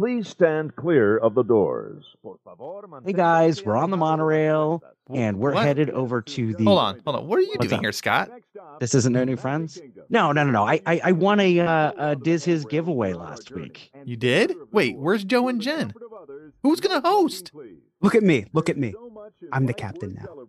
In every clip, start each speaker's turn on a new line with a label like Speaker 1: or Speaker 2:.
Speaker 1: Please stand clear of the doors.
Speaker 2: Hey guys, we're on the monorail and we're
Speaker 3: What?
Speaker 2: headed over to the.
Speaker 3: Hold on, hold on. What are you
Speaker 2: What's
Speaker 3: doing
Speaker 2: up?
Speaker 3: here, Scott?
Speaker 2: This isn't No New Friends? No, no, no, no. I I, I won a uh, a Diz Hiz giveaway last week.
Speaker 3: You did? Wait, where's Joe and Jen? Who's gonna host?
Speaker 4: Look at me. Look at me. I'm the captain now.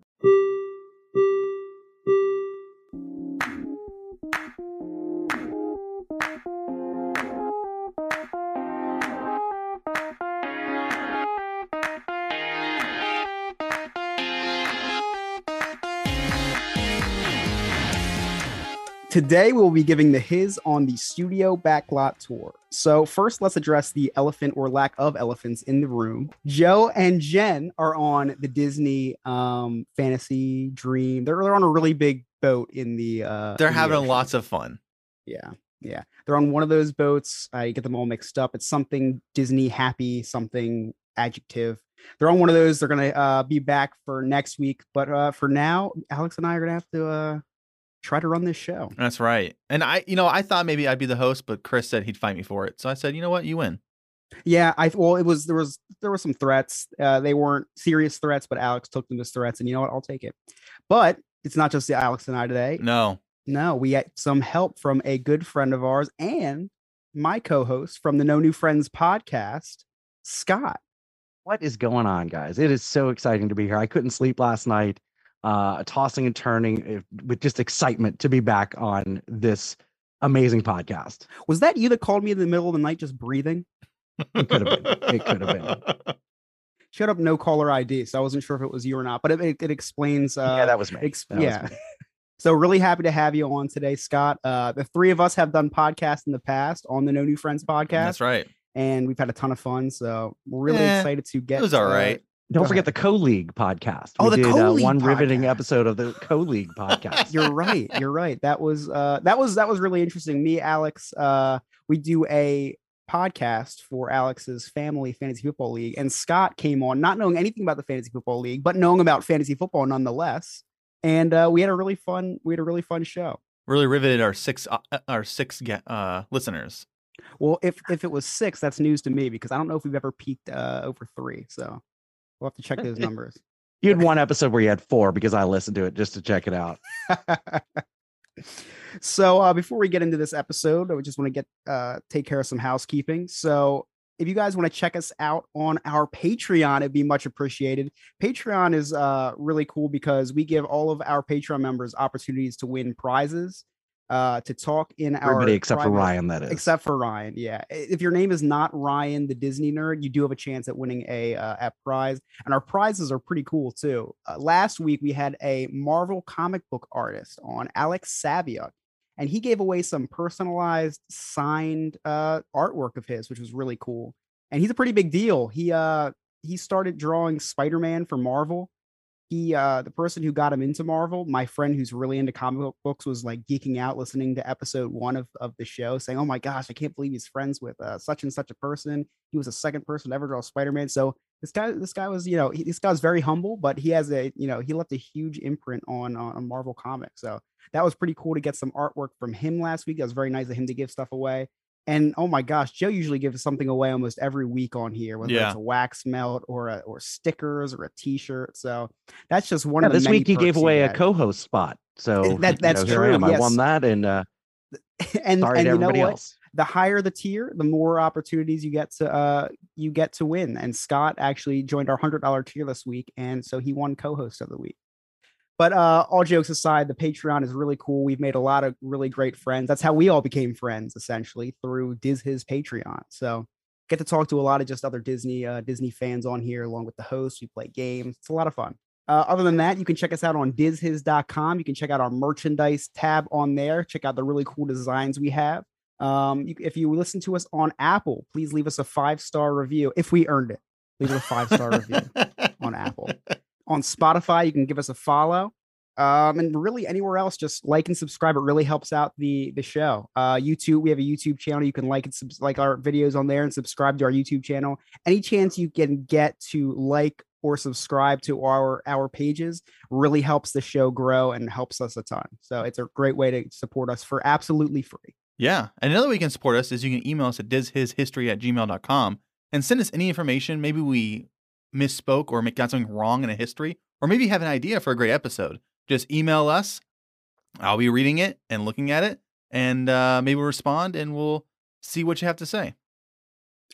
Speaker 4: Today we'll be giving the Hiz on the studio backlot tour. So first let's address the elephant or lack of elephants in the room. Joe and Jen are on the Disney um fantasy dream. They're, they're on a really big boat in the uh
Speaker 3: They're
Speaker 4: in
Speaker 3: having
Speaker 4: ocean.
Speaker 3: lots of fun.
Speaker 4: Yeah. Yeah. They're on one of those boats. I get them all mixed up. It's something Disney happy, something adjective. They're on one of those. They're gonna uh, be back for next week. But uh, for now, Alex and I are gonna have to uh, try to run this show.
Speaker 3: That's right. And I, you know, I thought maybe I'd be the host, but Chris said he'd fight me for it. So I said, you know what, you win.
Speaker 4: Yeah, I well, it was there was there were some threats. Uh, they weren't serious threats, but Alex took them as threats, and you know what? I'll take it. But it's not just the Alex and I today.
Speaker 3: No,
Speaker 4: No, we had some help from a good friend of ours and my co-host from the No New Friends podcast, Scott.
Speaker 2: What is going on, guys? It is so exciting to be here. I couldn't sleep last night, uh, tossing and turning eh, with just excitement to be back on this amazing podcast.
Speaker 4: Was that you that called me in the middle of the night just breathing?
Speaker 2: It could have been. It could have been.
Speaker 4: Showed up no caller ID, so I wasn't sure if it was you or not. But it, it, it explains. Uh,
Speaker 2: yeah, that was me.
Speaker 4: ex-
Speaker 2: That was
Speaker 4: yeah.
Speaker 2: me.
Speaker 4: So really happy to have you on today, Scott. Uh, the three of us have done podcasts in the past on the No New Friends podcast,
Speaker 3: that's right.
Speaker 4: and we've had a ton of fun. So we're really
Speaker 3: Eh,
Speaker 4: excited to get.
Speaker 3: It was all
Speaker 4: uh,
Speaker 3: right.
Speaker 2: Don't
Speaker 4: Go
Speaker 2: forget
Speaker 4: ahead.
Speaker 2: the Co League podcast.
Speaker 4: Oh,
Speaker 2: We
Speaker 4: the
Speaker 2: did, uh,
Speaker 4: Co-League
Speaker 2: one riveting episode of the Co League podcast.
Speaker 4: you're right. You're right. That was uh that was that was really interesting. Me, Alex, uh, we do a podcast for Alex's family fantasy football league, and Scott came on, not knowing anything about the fantasy football league, but knowing about fantasy football nonetheless. And uh, we had a really fun, we had a really fun show.
Speaker 3: Really riveted our six, uh, our six uh, listeners.
Speaker 4: Well, if if it was six, that's news to me because I don't know if we've ever peaked uh, over three. So we'll have to check those numbers.
Speaker 2: You had one episode where you had four because I listened to it just to check it out.
Speaker 4: so uh, before we get into this episode, I just want to get uh, take care of some housekeeping. So if you guys want to check us out on our Patreon, it'd be much appreciated. Patreon is uh, really cool because we give all of our Patreon members opportunities to win prizes, uh, to talk in our
Speaker 2: Everybody except for Ryan, that is.
Speaker 4: Except for Ryan, yeah. If your name is not Ryan, the Disney nerd, you do have a chance at winning a uh, app prize, and our prizes are pretty cool too. Uh, last week we had a Marvel comic book artist on, Alex Saviuk, and he gave away some personalized signed uh, artwork of his, which was really cool. And he's a pretty big deal. He uh he started drawing Spider Man for Marvel. He uh the person who got him into Marvel, my friend who's really into comic book books, was like geeking out listening to episode one of, of the show, saying, "Oh my gosh, I can't believe he's friends with uh, such and such a person. He was the second person to ever draw Spider Man." So this guy, this guy was, you know, he, this guy's very humble, but he has a, you know, he left a huge imprint on on Marvel Comics. So that was pretty cool to get some artwork from him last week. That was very nice of him to give stuff away. And oh my gosh, Joe usually gives something away almost every week on here, whether
Speaker 3: Yeah.
Speaker 4: it's a wax melt or a, or stickers or a T-shirt. So that's just one
Speaker 2: Yeah,
Speaker 4: of the
Speaker 2: this
Speaker 4: many
Speaker 2: week he gave
Speaker 4: perks
Speaker 2: away a co-host spot. So
Speaker 4: That-
Speaker 2: you
Speaker 4: that's
Speaker 2: know,
Speaker 4: true,
Speaker 2: I am. I won that, and uh,
Speaker 4: and
Speaker 2: sorry
Speaker 4: and
Speaker 2: to
Speaker 4: you know
Speaker 2: everybody
Speaker 4: what?
Speaker 2: else.
Speaker 4: the higher the tier, the more opportunities you get to uh you get to win. And Scott actually joined our hundred dollar tier this week, and so he won co-host of the week. But uh all jokes aside, the Patreon is really cool. We've made a lot of really great friends. That's how we all became friends, essentially, through Diz Hiz Patreon. So get to talk to a lot of just other Disney uh Disney fans on here, along with the hosts. We play games. It's a lot of fun. Uh, other than that, you can check us out on dizhiz.com. You can check out our merchandise tab on there. Check out the really cool designs we have. Um, you, if you listen to us on Apple, please leave us a five star review if we earned it. Leave us a five star review on Apple. On Spotify, you can give us a follow. Um, and really anywhere else, just like and subscribe. It really helps out the the show. Uh, YouTube, we have a YouTube channel. You can like and subs- like our videos on there and subscribe to our YouTube channel. Any chance you can get to like or subscribe to our our pages really helps the show grow and helps us a ton. So it's a great way to support us for absolutely free.
Speaker 3: Yeah. And another way you can support us is you can email us at dizhizhistory at gmail.com and send us any information. Maybe we misspoke or make- got something wrong in a history, or maybe you have an idea for a great episode. Just email us. I'll be reading it and looking at it, and uh, maybe we'll respond and we'll see what you have to say.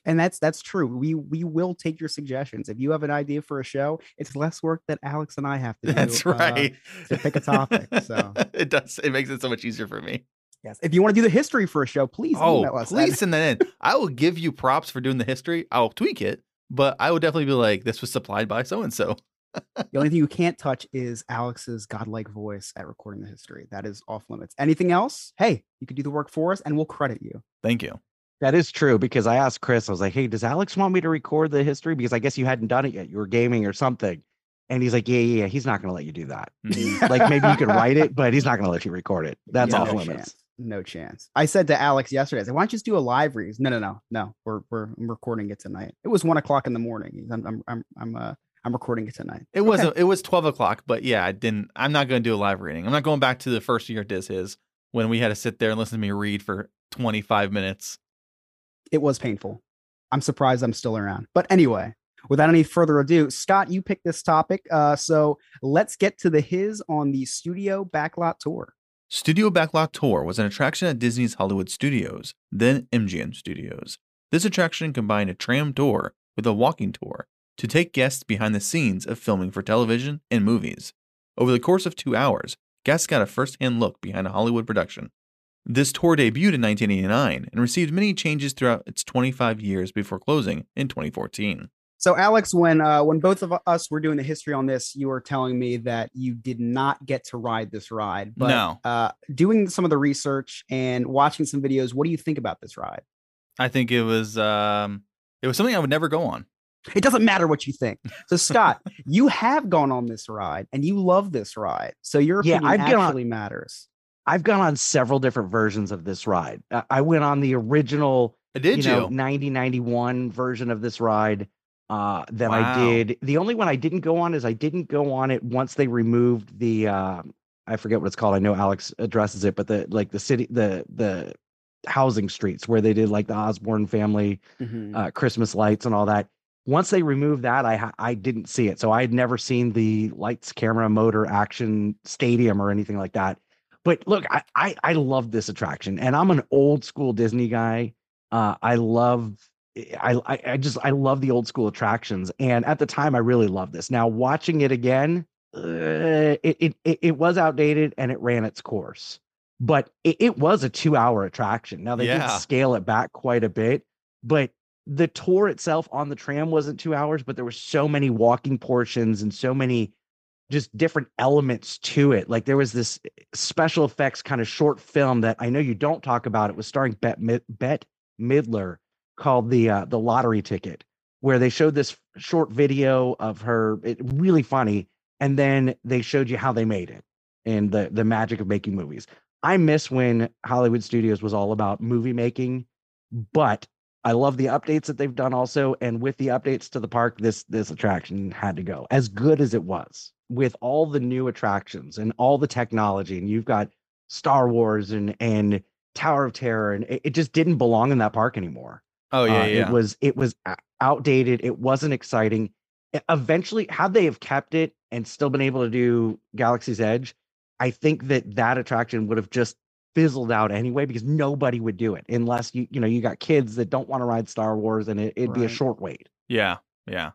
Speaker 4: And that's that's true. We we will take your suggestions. If you have an idea for a show, it's less work that Alex and I have to do.
Speaker 3: That's
Speaker 4: uh,
Speaker 3: right.
Speaker 4: to pick a topic, so.
Speaker 3: it does. It makes it so much easier for me.
Speaker 4: yes. If you want to do the history for a show, please
Speaker 3: oh,
Speaker 4: email us.
Speaker 3: please send that in. I will give you props for doing the history. I'll tweak it, but I would definitely be like, this was supplied by so and so.
Speaker 4: the only thing you can't touch is Alex's godlike voice at recording the history. That is off limits. Anything else? Hey, you could do the work for us, and we'll credit you.
Speaker 3: Thank you.
Speaker 2: That is true because I asked Chris, I was like, hey, does Alex want me to record the history? Because I guess you hadn't done it yet. You were gaming or something. And he's like, yeah, yeah, yeah. He's not going to let you do that.
Speaker 3: Mhm.
Speaker 2: like maybe you could write it, but he's not going to let you record it. That's
Speaker 4: Yeah,
Speaker 2: off
Speaker 4: no
Speaker 2: limits.
Speaker 4: chance. No chance. I said to Alex yesterday, I said, why don't you just do a live read? No, no, no, no. We're we're I'm recording it tonight. It was one o'clock in the morning. I'm I'm I'm I'm uh I'm recording it tonight.
Speaker 3: It was
Speaker 4: Okay.
Speaker 3: it was twelve o'clock, but yeah, I didn't. I'm not going to do a live reading. I'm not going back to the first year Diz Hiz when we had to sit there and listen to me read for 25 minutes.
Speaker 4: It was painful. I'm surprised I'm still around. But anyway, without any further ado, Scott, you picked this topic. Uh, so let's get to the Hiz on the studio backlot tour.
Speaker 3: Studio Backlot Tour was an attraction at Disney's Hollywood Studios, then MGM Studios. This attraction combined a tram tour with a walking tour to take guests behind the scenes of filming for television and movies. Over the course of two hours, guests got a first hand look behind a Hollywood production. This tour debuted in 1989 and received many changes throughout its 25 years before closing in 2014.
Speaker 4: So Alex, when uh, when both of us were doing the history on this, you were telling me that you did not get to ride this ride. But
Speaker 3: No.
Speaker 4: uh, doing some of the research and watching some videos, what do you think about this ride?
Speaker 3: I think it was um, it was something I would never go on.
Speaker 4: It doesn't matter what you think. So Scott, you have gone on this ride and you love this ride. So your
Speaker 2: Yeah,
Speaker 4: opinion
Speaker 2: I've gone on-
Speaker 4: actually matters.
Speaker 2: I've gone on several different versions of this ride. I- I went on the original
Speaker 3: Did you?
Speaker 2: you know 90 91 version of this ride uh then i did. The only one i didn't go on is i didn't go on it once they removed the uh i forget what it's called. I know alex addresses it but the like the city the the housing streets where they did like the osborne family
Speaker 4: Mhm.
Speaker 2: uh christmas lights and all that. Once they removed that i i didn't see it. So i had never seen the lights camera motor action stadium or anything like that. But look i i, I love this attraction and i'm an old school disney guy. Uh i love I, I I just I love the old school attractions, and at the time I really loved this. Now watching it again, uh, it, it it it was outdated and it ran its course, but it, it was a two hour attraction. Now they
Speaker 3: Yeah.
Speaker 2: did scale it back quite a bit, but the tour itself on the tram wasn't two hours, but there were so many walking portions and so many just different elements to it. Like there was this special effects kind of short film that I know you don't talk about. It was starring Mid- Bette Midler called the uh, the lottery ticket, where they showed this short video of her. It really funny, and then they showed you how they made it and the the magic of making movies. I miss when Hollywood Studios was all about movie making, but I love the updates that they've done also. And with the updates to the park, this this attraction had to go. As good as it was, with all the new attractions and all the technology, and you've got Star Wars and and Tower of Terror, and it, it just didn't belong in that park anymore.
Speaker 3: Oh yeah,
Speaker 2: Uh,
Speaker 3: yeah.
Speaker 2: It was it was outdated. It wasn't exciting. Eventually, had they have kept it and still been able to do Galaxy's Edge, I think that that attraction would have just fizzled out anyway because nobody would do it unless you you know you got kids that don't want to ride Star Wars and it, it'd be a short wait.
Speaker 3: yeah, yeah.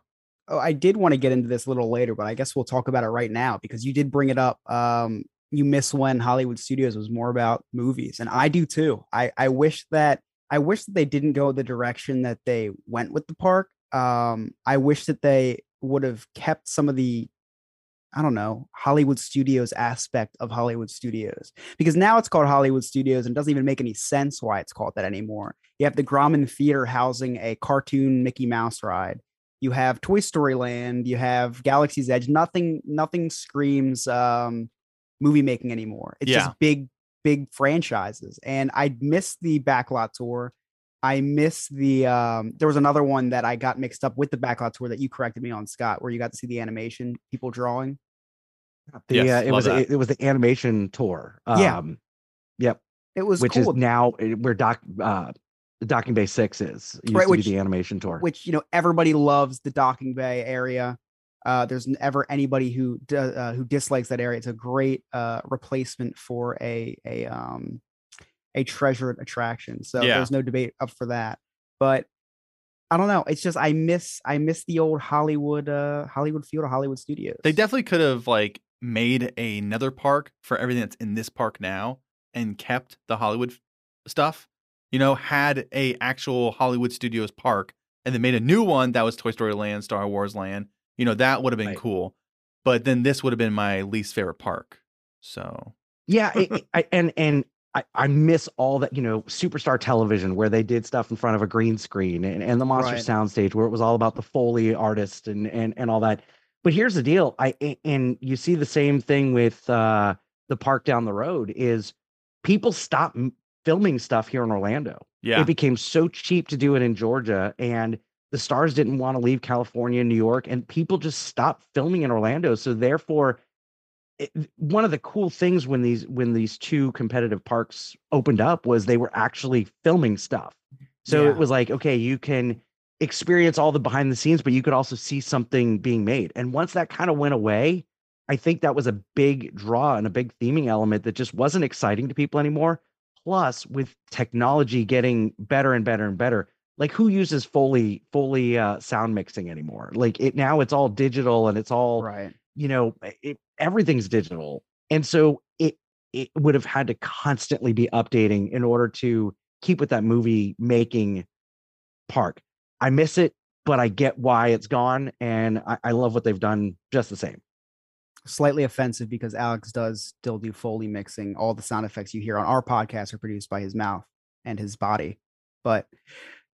Speaker 4: Oh, I did want to get into this a little later, but I guess we'll talk about it right now because you did bring it up. Um, you miss when Hollywood Studios was more about movies, and I do too. I I wish that I wish that they didn't go the direction that they went with the park. Um, I wish that they would have kept some of the I don't know, Hollywood Studios aspect of Hollywood Studios. Because now it's called Hollywood Studios and it doesn't even make any sense why it's called that anymore. You have the Grauman Theater housing a cartoon Mickey Mouse ride. You have Toy Story Land, you have Galaxy's Edge. Nothing nothing screams um movie making anymore. It's
Speaker 3: Yeah.
Speaker 4: just big big franchises. And I miss the backlot tour. I miss the um there was another one that I got mixed up with the backlot tour that you corrected me on Scott where you got to see the animation people drawing.
Speaker 2: The,
Speaker 3: Yes,
Speaker 2: uh, it was it, it was the animation tour.
Speaker 4: Yeah.
Speaker 2: Um, yep.
Speaker 4: It was
Speaker 2: which
Speaker 4: cool.
Speaker 2: is now uh, where Doc uh, the Docking Bay Six is. Used
Speaker 4: Right,
Speaker 2: to
Speaker 4: which-
Speaker 2: be the animation tour.
Speaker 4: which you know everybody loves the Docking Bay area. Uh, there's never anybody who uh, who dislikes that area. It's a great uh, replacement for a a um a treasured attraction. So
Speaker 3: Yeah.
Speaker 4: there's no debate up for that. But I don't know. It's just I miss I miss the old Hollywood uh Hollywood Field or Hollywood Studios.
Speaker 3: They definitely could have like made another park for everything that's in this park now and kept the Hollywood stuff. You know, had a actual Hollywood Studios park and then made a new one that was Toy Story Land, Star Wars Land. You know, that would have been
Speaker 2: Right.
Speaker 3: cool. But then this would have been my least favorite park. So
Speaker 2: Yeah, it, it- I, and and I, I miss all that you know superstar television where they did stuff in front of a green screen and, and the monster
Speaker 4: Right.
Speaker 2: soundstage where it was all about the foley artist and and and all that. But here's the deal, I and you see the same thing with uh, the park down the road is people stop filming stuff here in Orlando.
Speaker 3: yeah.
Speaker 2: It became so cheap to do it in Georgia and the stars didn't want to leave California and New York and people just stopped filming in Orlando. So therefore it, one of the cool things when these when these two competitive parks opened up was they were actually filming stuff. So
Speaker 4: Yeah.
Speaker 2: it was like, okay, you can experience all the behind the scenes, but you could also see something being made. And once that kind of went away, I think that was a big draw and a big theming element that just wasn't exciting to people anymore. Plus, with technology getting better and better and better, like who uses Foley Foley uh, sound mixing anymore? Like it now, it's all digital and it's all
Speaker 4: right.
Speaker 2: you know it, everything's digital and so it it would have had to constantly be updating in order to keep with that movie making park i miss it but i get why it's gone and I, I love what they've done just the same
Speaker 4: Slightly offensive because Alex does still do Foley mixing. All the sound effects you hear on our podcast are produced by his mouth and his body, but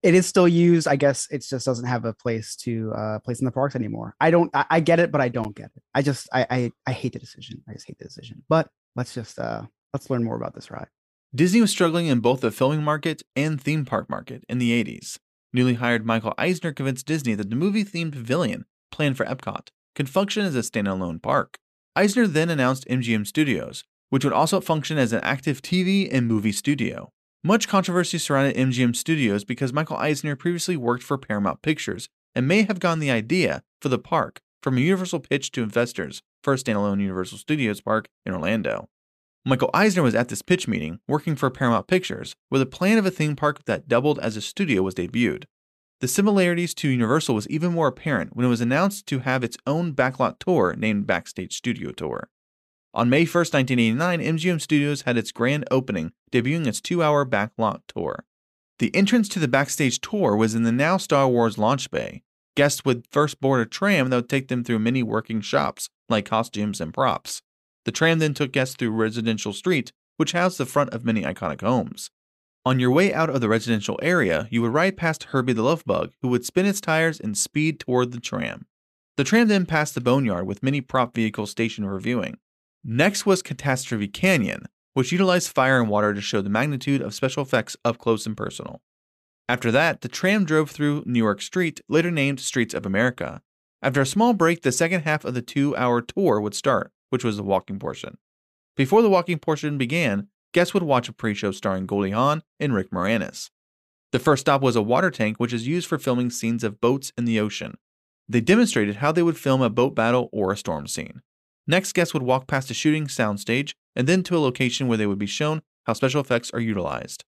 Speaker 4: it is still used. I guess it just doesn't have a place to uh place in the parks anymore. I don't I, I get it, but I don't get it. I just I, I I hate the decision. I just hate the decision. But let's just uh let's learn more about this ride.
Speaker 3: Disney was struggling in both the filming market and theme park market in the 80s. Newly hired Michael Eisner convinced Disney that the movie themed pavilion, planned for Epcot, could function as a standalone park. Eisner then announced MGM Studios, which would also function as an active TV and movie studio. Much controversy surrounded MGM Studios because Michael Eisner previously worked for Paramount Pictures and may have gotten the idea for the park from a Universal pitch to investors for a standalone Universal Studios park in Orlando. Michael Eisner was at this pitch meeting working for Paramount Pictures, where the plan of a theme park that doubled as a studio was debuted. The similarities to Universal was even more apparent when it was announced to have its own backlot tour named Backstage Studio Tour. On May 1, 1989, MGM Studios had its grand opening, debuting its two hour backlot tour. The entrance to the backstage tour was in the now Star Wars launch bay. Guests would first board a tram that would take them through many working shops, like costumes and props. The tram then took guests through Residential Street, which housed the front of many iconic homes. On your way out of the residential area, you would ride past Herbie the Love Bug, who would spin its tires and speed toward the tram. The tram then passed the boneyard with many prop vehicles stationed for viewing. Next was Catastrophe Canyon, which utilized fire and water to show the magnitude of special effects up close and personal. After that, the tram drove through New York Street, later named Streets of America. After a small break, the second half of the two hour tour would start, which was the walking portion. Before the walking portion began, guests would watch a pre show starring Goldie Hawn and Rick Moranis. The first stop was a water tank, which is used for filming scenes of boats in the ocean. They demonstrated how they would film a boat battle or a storm scene. Next, guests would walk past a shooting soundstage and then to a location where they would be shown how special effects are utilized.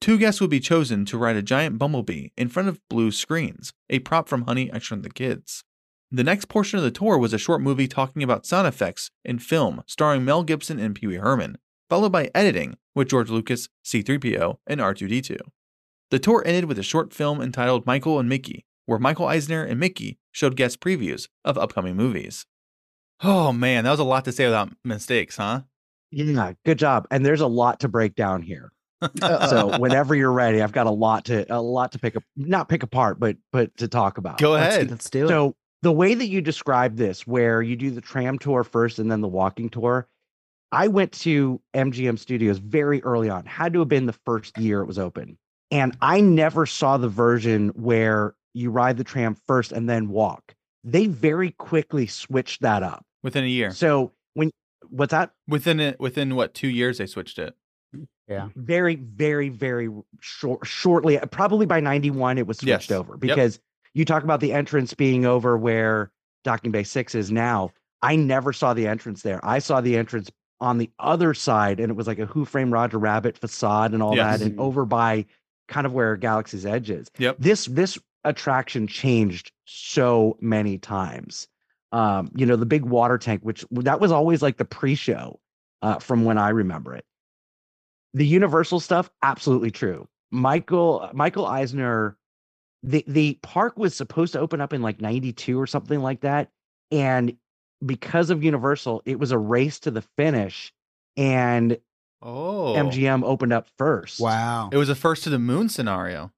Speaker 3: Two guests would be chosen to ride a giant bumblebee in front of blue screens, a prop from Honey, I Shrunk the Kids. The next portion of the tour was a short movie talking about sound effects in film starring Mel Gibson and Pee Wee Herman, followed by editing with George Lucas, C3PO, and R2D2. The tour ended with a short film entitled Michael and Mickey, where Michael Eisner and Mickey showed guest previews of upcoming movies. Oh man, that was a lot to say without mistakes, huh?
Speaker 2: yeah good job and there's a lot to break down here so whenever you're ready i've got a lot to a lot to pick up not pick apart but but to talk about
Speaker 3: Go
Speaker 4: Let's-
Speaker 3: ahead.
Speaker 4: Let's do it.
Speaker 2: So the way that you describe this, where you do the tram tour first and then the walking tour, I went to MGM Studios very early on. Had to have been the first year it was open, and I never saw the version where you ride the tram first and then walk. They very quickly switched that up.
Speaker 3: Within a year.
Speaker 2: So when what's that?
Speaker 3: Within it, within what two years they switched it.
Speaker 4: Yeah.
Speaker 2: very, very, very short. Shortly, uh, probably by '91, it was switched
Speaker 3: Yes.
Speaker 2: over
Speaker 3: Yep.
Speaker 2: because you talk about the entrance being over where Docking Bay Six is now. I never saw the entrance there. I saw the entrance on the other side, and it was like a Who Framed Roger Rabbit facade and all
Speaker 3: Yes.
Speaker 2: that, and over by kind of where Galaxy's Edge is.
Speaker 3: Yep.
Speaker 2: This this attraction changed so many times. Um, you know, the big water tank, which that was always like the pre-show uh, from when I remember it. The Universal stuff, absolutely true. Michael Michael Eisner, the the park was supposed to open up in like 92 or something like that. And because of Universal, it was a race to the finish. And
Speaker 3: Oh.
Speaker 2: MGM opened up first.
Speaker 4: Wow.
Speaker 3: It was a first to the moon scenario.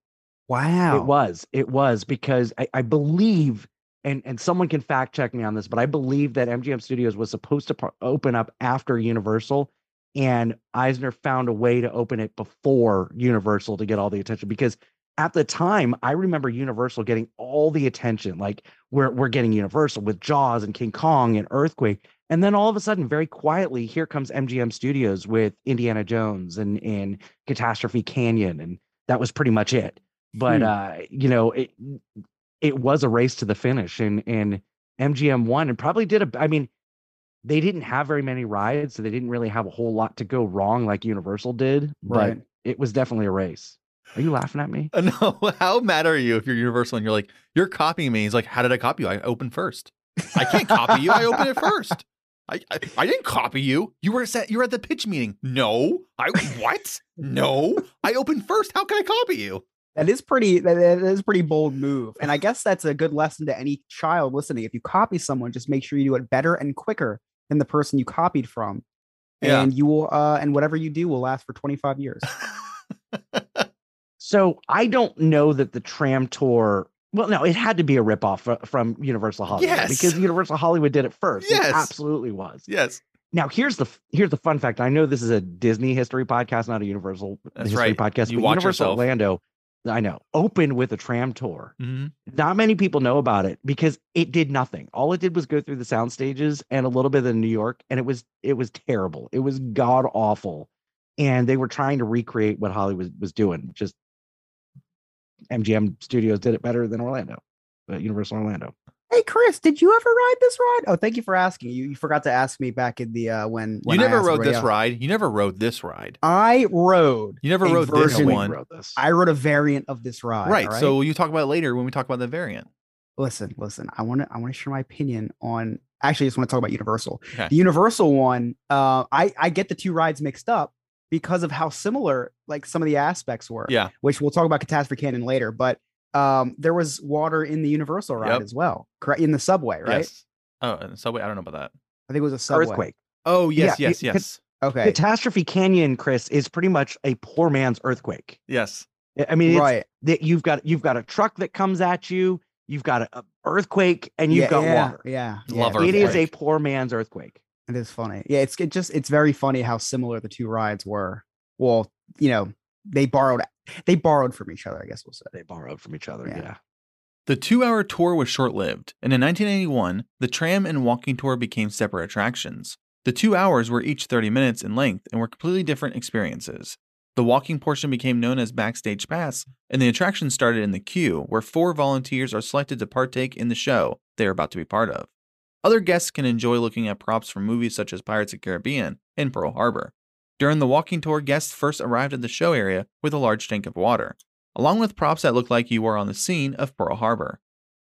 Speaker 4: Wow.
Speaker 2: It was. It was because I, I believe, and and someone can fact check me on this, but I believe that MGM Studios was supposed to par- open up after Universal, and Eisner found a way to open it before Universal to get all the attention. Because at the time, I remember Universal getting all the attention. Like we're we're getting Universal with Jaws and King Kong and Earthquake, and then all of a sudden, very quietly, here comes MGM Studios with Indiana Jones and and Catastrophe Canyon, and that was pretty much it but
Speaker 4: Hmm.
Speaker 2: uh you know it it was a race to the finish and and MGM won and probably did a I mean they didn't have very many rides so they didn't really have a whole lot to go wrong like Universal did but
Speaker 4: Right.
Speaker 2: it was definitely a race. Are you laughing at me?
Speaker 3: Uh, No, how mad are you if you're Universal and you're like, you're copying me? He's like, how did I copy you? I opened first. I can't copy you. I opened it first. I, I I didn't copy you. You were set. You were at the pitch meeting. No, I what? No, I opened first. How can I copy you?
Speaker 4: That is pretty. That that is a pretty bold move, and I guess that's a good lesson to any child listening. If you copy someone, just make sure you do it better and quicker than the person you copied from,
Speaker 3: Yeah.
Speaker 4: and you will. Uh, and whatever you do will last for twenty five years.
Speaker 2: So I don't know that the tram tour well, no, it had to be a ripoff fr- from Universal Hollywood
Speaker 3: Yes.
Speaker 2: because Universal Hollywood did it first.
Speaker 3: Yes.
Speaker 2: It absolutely was.
Speaker 3: yes,
Speaker 2: Now here's the here's the fun fact. I know this is a Disney history podcast, not a Universal
Speaker 3: That's
Speaker 2: history
Speaker 3: right.
Speaker 2: podcast.
Speaker 3: You
Speaker 2: but
Speaker 3: watch
Speaker 2: Universal
Speaker 3: yourself.
Speaker 2: Orlando, I know, opened with a tram tour.
Speaker 3: Mhm.
Speaker 2: Not many people know about it because it did nothing. All it did was go through the sound stages and a little bit of New York, and it was it was terrible. It was god awful, and they were trying to recreate what Hollywood was doing. Just MGM Studios did it better than Orlando, uh, Universal Orlando.
Speaker 4: Hey Chris, did you ever ride this ride? Oh, thank you for asking. You, you forgot to ask me back in the uh when, when
Speaker 3: you never
Speaker 4: asked
Speaker 3: rode this
Speaker 4: out.
Speaker 3: ride. You never rode this ride.
Speaker 4: I rode.
Speaker 3: You never rode this
Speaker 4: version-
Speaker 3: one.
Speaker 2: wrote this.
Speaker 4: I rode a variant of this ride.
Speaker 3: right.
Speaker 4: all right?
Speaker 3: So you talk about it later when we talk about the variant.
Speaker 4: listen, listen. I want to I want to share my opinion on. Actually, I just want to talk about Universal.
Speaker 3: Okay.
Speaker 4: The Universal one, uh, I I get the two rides mixed up because of how similar like some of the aspects were.
Speaker 3: Yeah.
Speaker 4: Which we'll talk about Catastrophe Canyon later, but um, there was water in the Universal ride
Speaker 3: Yep.
Speaker 4: as well, correct? In the subway, right?
Speaker 3: Yes. Oh, and subway. I don't know about that.
Speaker 4: I think it was a subway.
Speaker 2: Earthquake.
Speaker 3: Oh yes,
Speaker 2: Yeah,
Speaker 3: yes,
Speaker 2: you-
Speaker 3: yes,
Speaker 4: Okay.
Speaker 2: Catastrophe Canyon, Chris, is pretty much a poor man's earthquake.
Speaker 3: yes.
Speaker 2: I- I mean, it's,
Speaker 4: right.
Speaker 2: that you've got you've got a truck that comes at you, you've got a, a earthquake, and you've
Speaker 4: yeah,
Speaker 2: got
Speaker 4: yeah,
Speaker 2: water.
Speaker 4: Yeah.
Speaker 3: Love
Speaker 4: yeah.
Speaker 2: It is a poor man's earthquake.
Speaker 4: It is funny. Yeah, it's it just it's very funny how similar the two rides were. Well, you know, they borrowed they borrowed from each other, I guess we'll say.
Speaker 2: They borrowed from each other.
Speaker 4: Yeah.
Speaker 2: Yeah.
Speaker 3: The two hour tour was short lived, and in 1981, the tram and walking tour became separate attractions. The two hours were each 30 minutes in length and were completely different experiences. The walking portion became known as Backstage Pass, and the attraction started in the queue, where four volunteers are selected to partake in the show they are about to be part of. Other guests can enjoy looking at props from movies such as Pirates of the Caribbean and Pearl Harbor. During the walking tour, guests first arrived at the show area with a large tank of water along with props that look like you are on the scene of Pearl Harbor.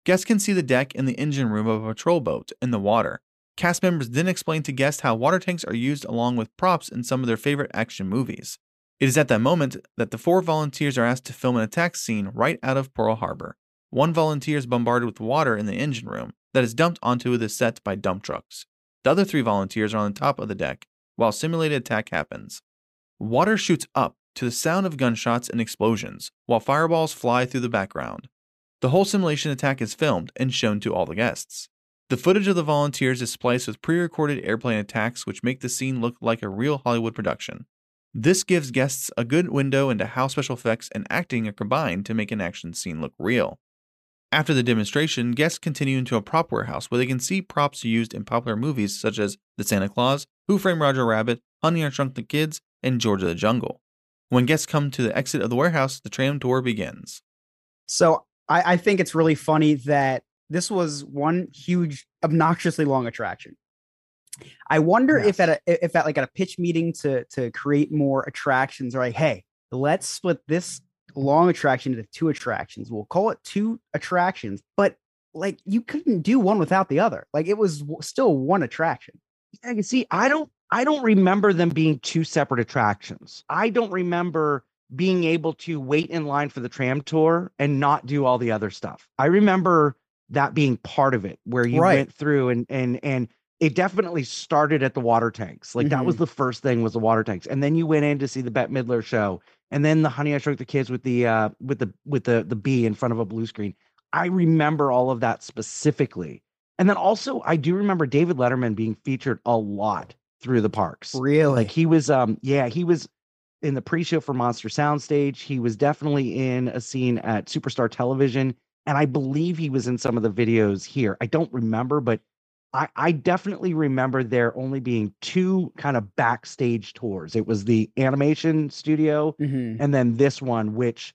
Speaker 3: Guests can see the deck and the engine room of a patrol boat in the water. Cast members then explain to guests how water tanks are used along with props in some of their favorite action movies. It is at that moment that the four volunteers are asked to film an attack scene right out of Pearl Harbor. One volunteer is bombarded with water in the engine room that is dumped onto the set by dump trucks. The other three volunteers are on the top of the deck while simulated attack happens. Water shoots up to the sound of gunshots and explosions, while fireballs fly through the background. The whole simulation attack is filmed and shown to all the guests. The footage of the volunteers is spliced with pre recorded airplane attacks, which make the scene look like a real Hollywood production. This gives guests a good window into how special effects and acting are combined to make an action scene look real. After the demonstration, guests continue into a prop warehouse where they can see props used in popular movies such as The Santa Claus, Who Framed Roger Rabbit, Honey I Shrunk the Kids, and George of the Jungle. When guests come to the exit of the warehouse, the tram tour begins.
Speaker 4: So I, I think it's really funny that this was one huge, obnoxiously long attraction. I wonder if at a if at like at a pitch meeting to to create more attractions, or like, hey, let's split this long attraction into two attractions. We'll call it two attractions, but like you couldn't do one without the other. Like it was still one attraction.
Speaker 2: I can see. I don't. I don't remember them being two separate attractions. I don't remember being able to wait in line for the tram tour and not do all the other stuff. I remember that being part of it, where you
Speaker 4: Right.
Speaker 2: went through and and and it definitely started at the water tanks. Like that was
Speaker 4: Mhm.
Speaker 2: the first thing was the water tanks, and then you went in to see the Bette Midler show, and then the Honey I Shrunk the Kids with the uh with the with the the bee in front of a blue screen. I remember all of that specifically. And then also I do remember David Letterman being featured a lot through the parks.
Speaker 4: Really?
Speaker 2: Like he was um yeah, he was in the pre-show for Monster Soundstage. He was definitely in a scene at Superstar Television and I believe he was in some of the videos here. I don't remember but I, I definitely remember there only being two kind of backstage tours. It was the animation studio
Speaker 4: Mhm.
Speaker 2: and then this one, which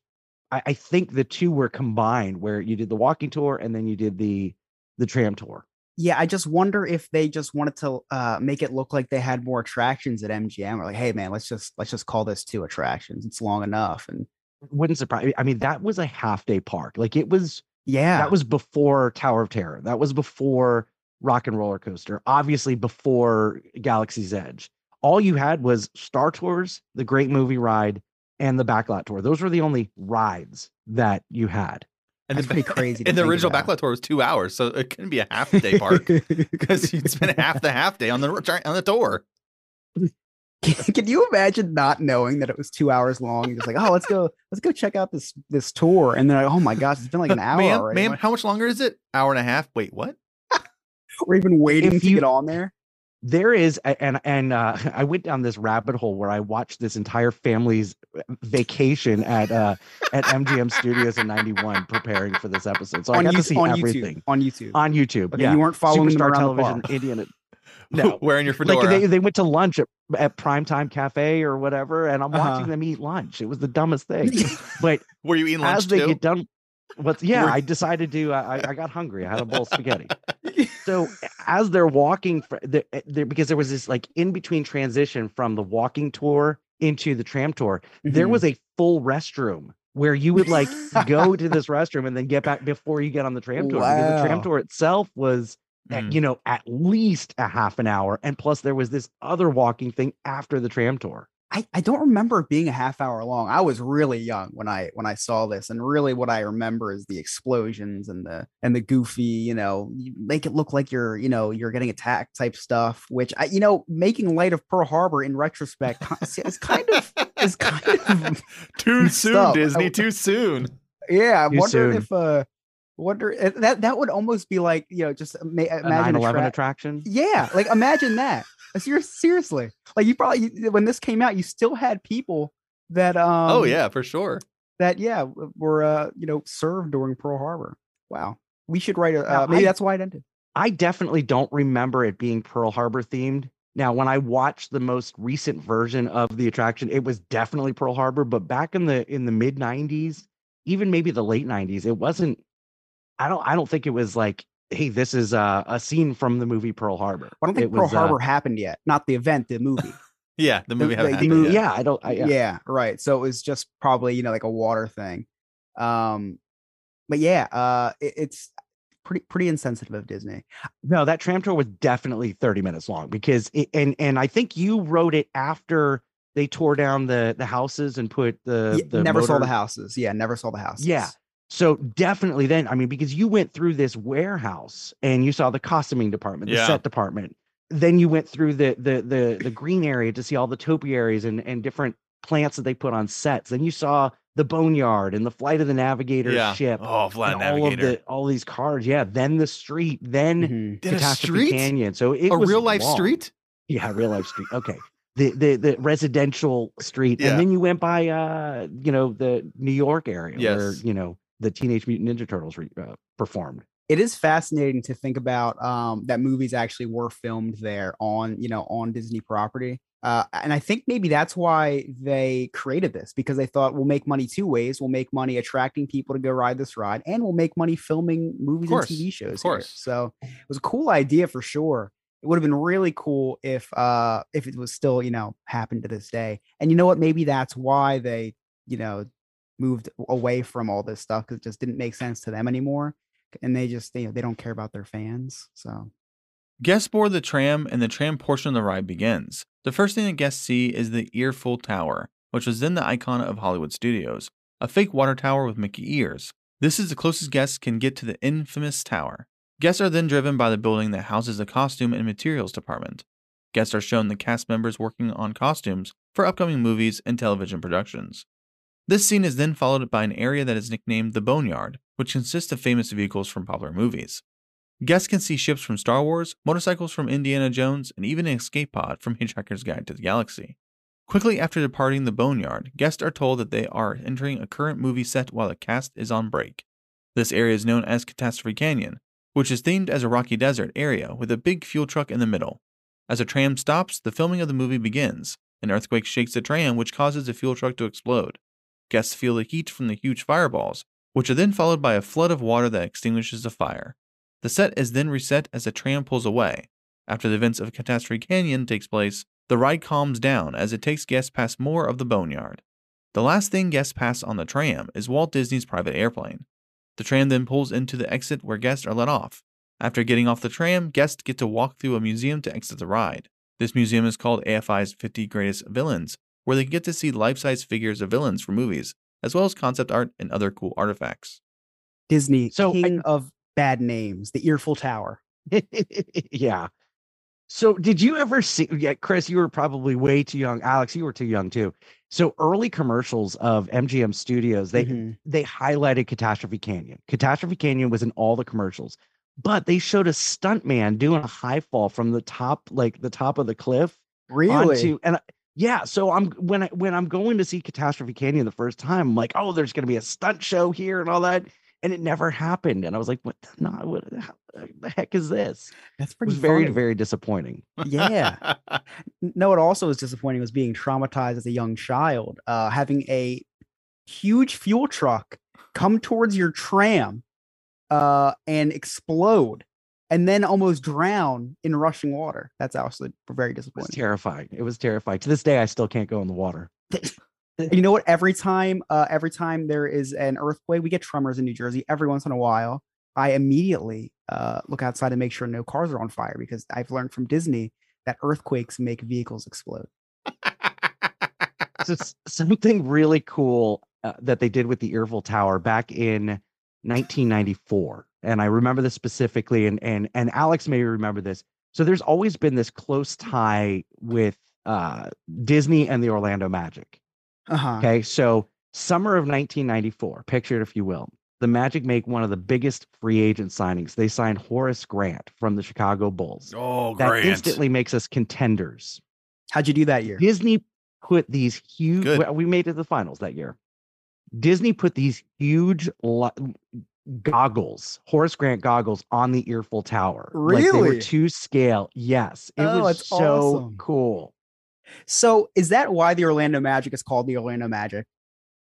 Speaker 2: I, I think the two were combined, where you did the walking tour and then you did the the tram tour.
Speaker 4: yeah, I just wonder if they just wanted to uh, make it look like they had more attractions at MGM, or like, hey man, let's just let's just call this two attractions. It's long enough, and
Speaker 2: Wouldn't surprise me. I mean, that was a half day park. Like it was
Speaker 4: yeah,
Speaker 2: that was before Tower of Terror. That was before Rock and Roller Coaster. Obviously before Galaxy's Edge. All you had was Star Tours, the Great Movie Ride, and the Backlot Tour. Those were the only rides that you had.
Speaker 3: And
Speaker 4: That's
Speaker 3: the,
Speaker 4: pretty crazy
Speaker 3: And the original
Speaker 4: about.
Speaker 3: backlot tour was two hours, so it couldn't be a half day park because you'd spend half the half day on the on the tour.
Speaker 4: Can you imagine not knowing that it was two hours long? Just like, oh, let's go, let's go check out this this tour, and then like, oh my gosh, it's been like an hour
Speaker 3: ma'am, ma'am, how much longer is it? Hour and a half. Wait, what?
Speaker 4: We're even waiting
Speaker 2: If
Speaker 4: to
Speaker 2: you-
Speaker 4: get on there.
Speaker 2: There is and and uh i went down this rabbit hole where i watched this entire family's vacation at uh at mgm studios in 91 preparing for this episode so i
Speaker 4: on,
Speaker 2: got
Speaker 4: YouTube,
Speaker 2: to see
Speaker 4: on
Speaker 2: everything
Speaker 4: YouTube. On YouTube.
Speaker 2: on youtube
Speaker 4: okay,
Speaker 2: yeah
Speaker 4: you weren't following
Speaker 2: superstar television indiana no
Speaker 3: Wearing your fedora.
Speaker 2: like they, they went to lunch at, at primetime cafe or whatever and i'm
Speaker 4: Uh-huh.
Speaker 2: watching them eat lunch it was the dumbest thing but
Speaker 3: Were you eating lunch
Speaker 2: as they
Speaker 3: too?
Speaker 2: get done what's yeah i decided to I, I- I got hungry i had a bowl of spaghetti so as they're walking the, eh, there because there was this like in between transition from the walking tour into the tram tour there
Speaker 4: Mhm.
Speaker 2: was a full restroom where you would like go to this restroom and then get back before you get on the tram tour because the tram tour itself was at,
Speaker 3: Mm.
Speaker 2: you know at least a half an hour and plus there was this other walking thing after the tram tour
Speaker 4: I, I don't remember it being a half hour long. I was really young when I when I saw this, and really what I remember is the explosions and the and the goofy, you know, you make it look like you're you know you're getting attacked type stuff. Which I you know making light of Pearl Harbor in retrospect is kind of is kind of
Speaker 3: Too soon,
Speaker 4: up.
Speaker 3: Disney.
Speaker 4: I-
Speaker 3: Too soon.
Speaker 4: yeah. I'm
Speaker 2: Too
Speaker 4: wondering
Speaker 2: soon.
Speaker 4: if uh wonder uh, that that would almost be like you know just ma- imagine a
Speaker 2: 9-11
Speaker 4: tra-
Speaker 2: attraction
Speaker 4: Yeah, like imagine that. Ser- seriously, like you probably when this came out, you still had people that um
Speaker 3: oh yeah, for sure.
Speaker 4: that yeah were uh you know served during Pearl Harbor. Wow, we should write a
Speaker 2: Now,
Speaker 4: uh, maybe
Speaker 2: I-
Speaker 4: that's why it ended.
Speaker 2: I definitely don't remember it being Pearl Harbor themed. Now, when I watched the most recent version of the attraction, it was definitely Pearl Harbor, but back in the in the mid 90s, even maybe the late 90s, it wasn't I don't I don't think it was like, hey, this is uh, a scene from the movie Pearl Harbor.
Speaker 4: I don't think
Speaker 2: It
Speaker 4: Pearl
Speaker 2: was, uh,
Speaker 4: Harbor happened yet, not the event, the movie.
Speaker 3: Yeah, the movie
Speaker 4: the-
Speaker 3: haven't
Speaker 4: the movie-
Speaker 3: yet.
Speaker 2: yeah, I don't I,
Speaker 4: yeah.
Speaker 2: yeah.
Speaker 4: right. So it was just probably you know like a water thing. Um, but yeah, uh, it, it's pretty pretty insensitive of Disney.
Speaker 2: No, that tram tour was definitely 30 minutes long because it, and and I think you wrote it after they tore down the the houses and put the,
Speaker 4: Yeah,
Speaker 2: the
Speaker 4: never saw the houses. Yeah, never saw the houses.
Speaker 2: Yeah. So definitely then, I mean, because you went through this warehouse and you saw the costuming department, the
Speaker 3: Yeah.
Speaker 2: set department. Then you went through the the the the green area to see all the topiaries and and different plants that they put on sets. Then you saw the boneyard and the flight of the navigator
Speaker 3: Yeah.
Speaker 2: ship.
Speaker 3: Oh, Flat
Speaker 2: and all of the all these cars. Yeah. Then the street. Then
Speaker 4: Mhm.
Speaker 2: Catastrophe
Speaker 3: street?
Speaker 2: Canyon. So it
Speaker 3: a
Speaker 2: was
Speaker 3: real life
Speaker 2: long.
Speaker 3: street?
Speaker 2: Yeah, real life street. Okay. The the the residential street.
Speaker 3: Yeah.
Speaker 2: And then you went by uh, you know, the New York area where,
Speaker 3: Yes.
Speaker 2: you know, the Teenage Mutant Ninja Turtles re- uh, performed.
Speaker 4: it is fascinating to think about um, that movies actually were filmed there on you know on Disney property. Uh, and I think maybe that's why they created this because they thought we'll make money two ways. We'll make money attracting people to go ride this ride, and we'll make money filming movies
Speaker 3: course,
Speaker 4: and TV shows.
Speaker 3: of course.
Speaker 4: Here. So it was a cool idea for sure. It would have been really cool if uh if it was still, you know, happened to this day. And you know what? Maybe that's why they, you know, moved away from all this stuff because it just didn't make sense to them anymore. And they just you know, they don't care about their fans. So
Speaker 3: Guests board the tram, and the tram portion of the ride begins. The first thing that guests see is the Earful Tower, which was then the icon of Hollywood Studios, a fake water tower with Mickey ears. This is the closest guests can get to the infamous tower. Guests are then driven by the building that houses the costume and materials department. Guests are shown the cast members working on costumes for upcoming movies and television productions. This scene is then followed by an area that is nicknamed the Boneyard, which consists of famous vehicles from popular movies. Guests can see ships from Star Wars, motorcycles from Indiana Jones, and even an escape pod from Hitchhiker's Guide to the Galaxy. Quickly after departing the Boneyard, guests are told that they are entering a current movie set while the cast is on break. This area is known as Catastrophe Canyon, which is themed as a rocky desert area with a big fuel truck in the middle. As a tram stops, the filming of the movie begins. An earthquake shakes the tram, which causes the fuel truck to explode. Guests feel the heat from the huge fireballs, which are then followed by a flood of water that extinguishes the fire. The set is then reset as the tram pulls away. After the events of Catastrophe Canyon takes place, the ride calms down as it takes guests past more of the boneyard. The last thing guests pass on the tram is Walt Disney's private airplane. The tram then pulls into the exit where guests are let off. After getting off the tram, guests get to walk through a museum to exit the ride. This museum is called AFI's 50 Greatest Villains, where they get to see life size figures of villains from movies, as well as concept art and other cool artifacts.
Speaker 4: Disney,
Speaker 2: So I-
Speaker 4: king of bad names, the Earful Tower.
Speaker 2: yeah. So did you ever see yeah, Chris, you were probably way too young. Alex, you were too young too. So early commercials of MGM Studios, they
Speaker 4: Mhm.
Speaker 2: they highlighted Catastrophe Canyon. Catastrophe Canyon was in all the commercials, but they showed a stuntman doing a high fall from the top, like the top of the cliff
Speaker 4: really
Speaker 2: onto and I- yeah. So I'm when I when I'm going to see Catastrophe Canyon the first time, I'm like, oh, there's gonna be a stunt show here and all that. And it never happened. And I was like, what the, not what the heck is this?
Speaker 4: that's
Speaker 2: It
Speaker 4: pretty
Speaker 2: was very, very disappointing.
Speaker 4: Yeah. No, what also was disappointing was being traumatized as a young child, uh, having a huge fuel truck come towards your tram uh, and explode and then almost drown in rushing water. That's also very
Speaker 2: It was
Speaker 4: disappointing.
Speaker 2: terrifying. It was terrifying. To this day, I still can't go in the water.
Speaker 4: You know what? Every time, uh, every time there is an earthquake, we get tremors in New Jersey every once in a while. I immediately uh, look outside and make sure no cars are on fire because I've learned from Disney that earthquakes make vehicles explode.
Speaker 2: So something really cool uh, that they did with the Earful Tower back in 1994, and I remember this specifically, and and and Alex may remember this. So there's always been this close tie with uh, Disney and the Orlando Magic.
Speaker 4: Uh-huh.
Speaker 2: Okay, so summer of 1994, picture it if you will. The Magic make one of the biggest free agent signings. They sign Horace Grant from the Chicago Bulls.
Speaker 3: oh,
Speaker 2: that
Speaker 3: Grant.
Speaker 2: instantly makes us contenders.
Speaker 4: How'd you do that year?
Speaker 2: Disney put these huge.
Speaker 3: Good.
Speaker 2: We made it to the finals that year. Disney put these huge li- goggles, Horace Grant goggles, on the Earful Tower. Like they were
Speaker 4: Really?
Speaker 2: to scale. Yes, it
Speaker 4: Oh,
Speaker 2: was
Speaker 4: that's
Speaker 2: so
Speaker 4: awesome.
Speaker 2: cool.
Speaker 4: So is that why the Orlando Magic is called the Orlando Magic?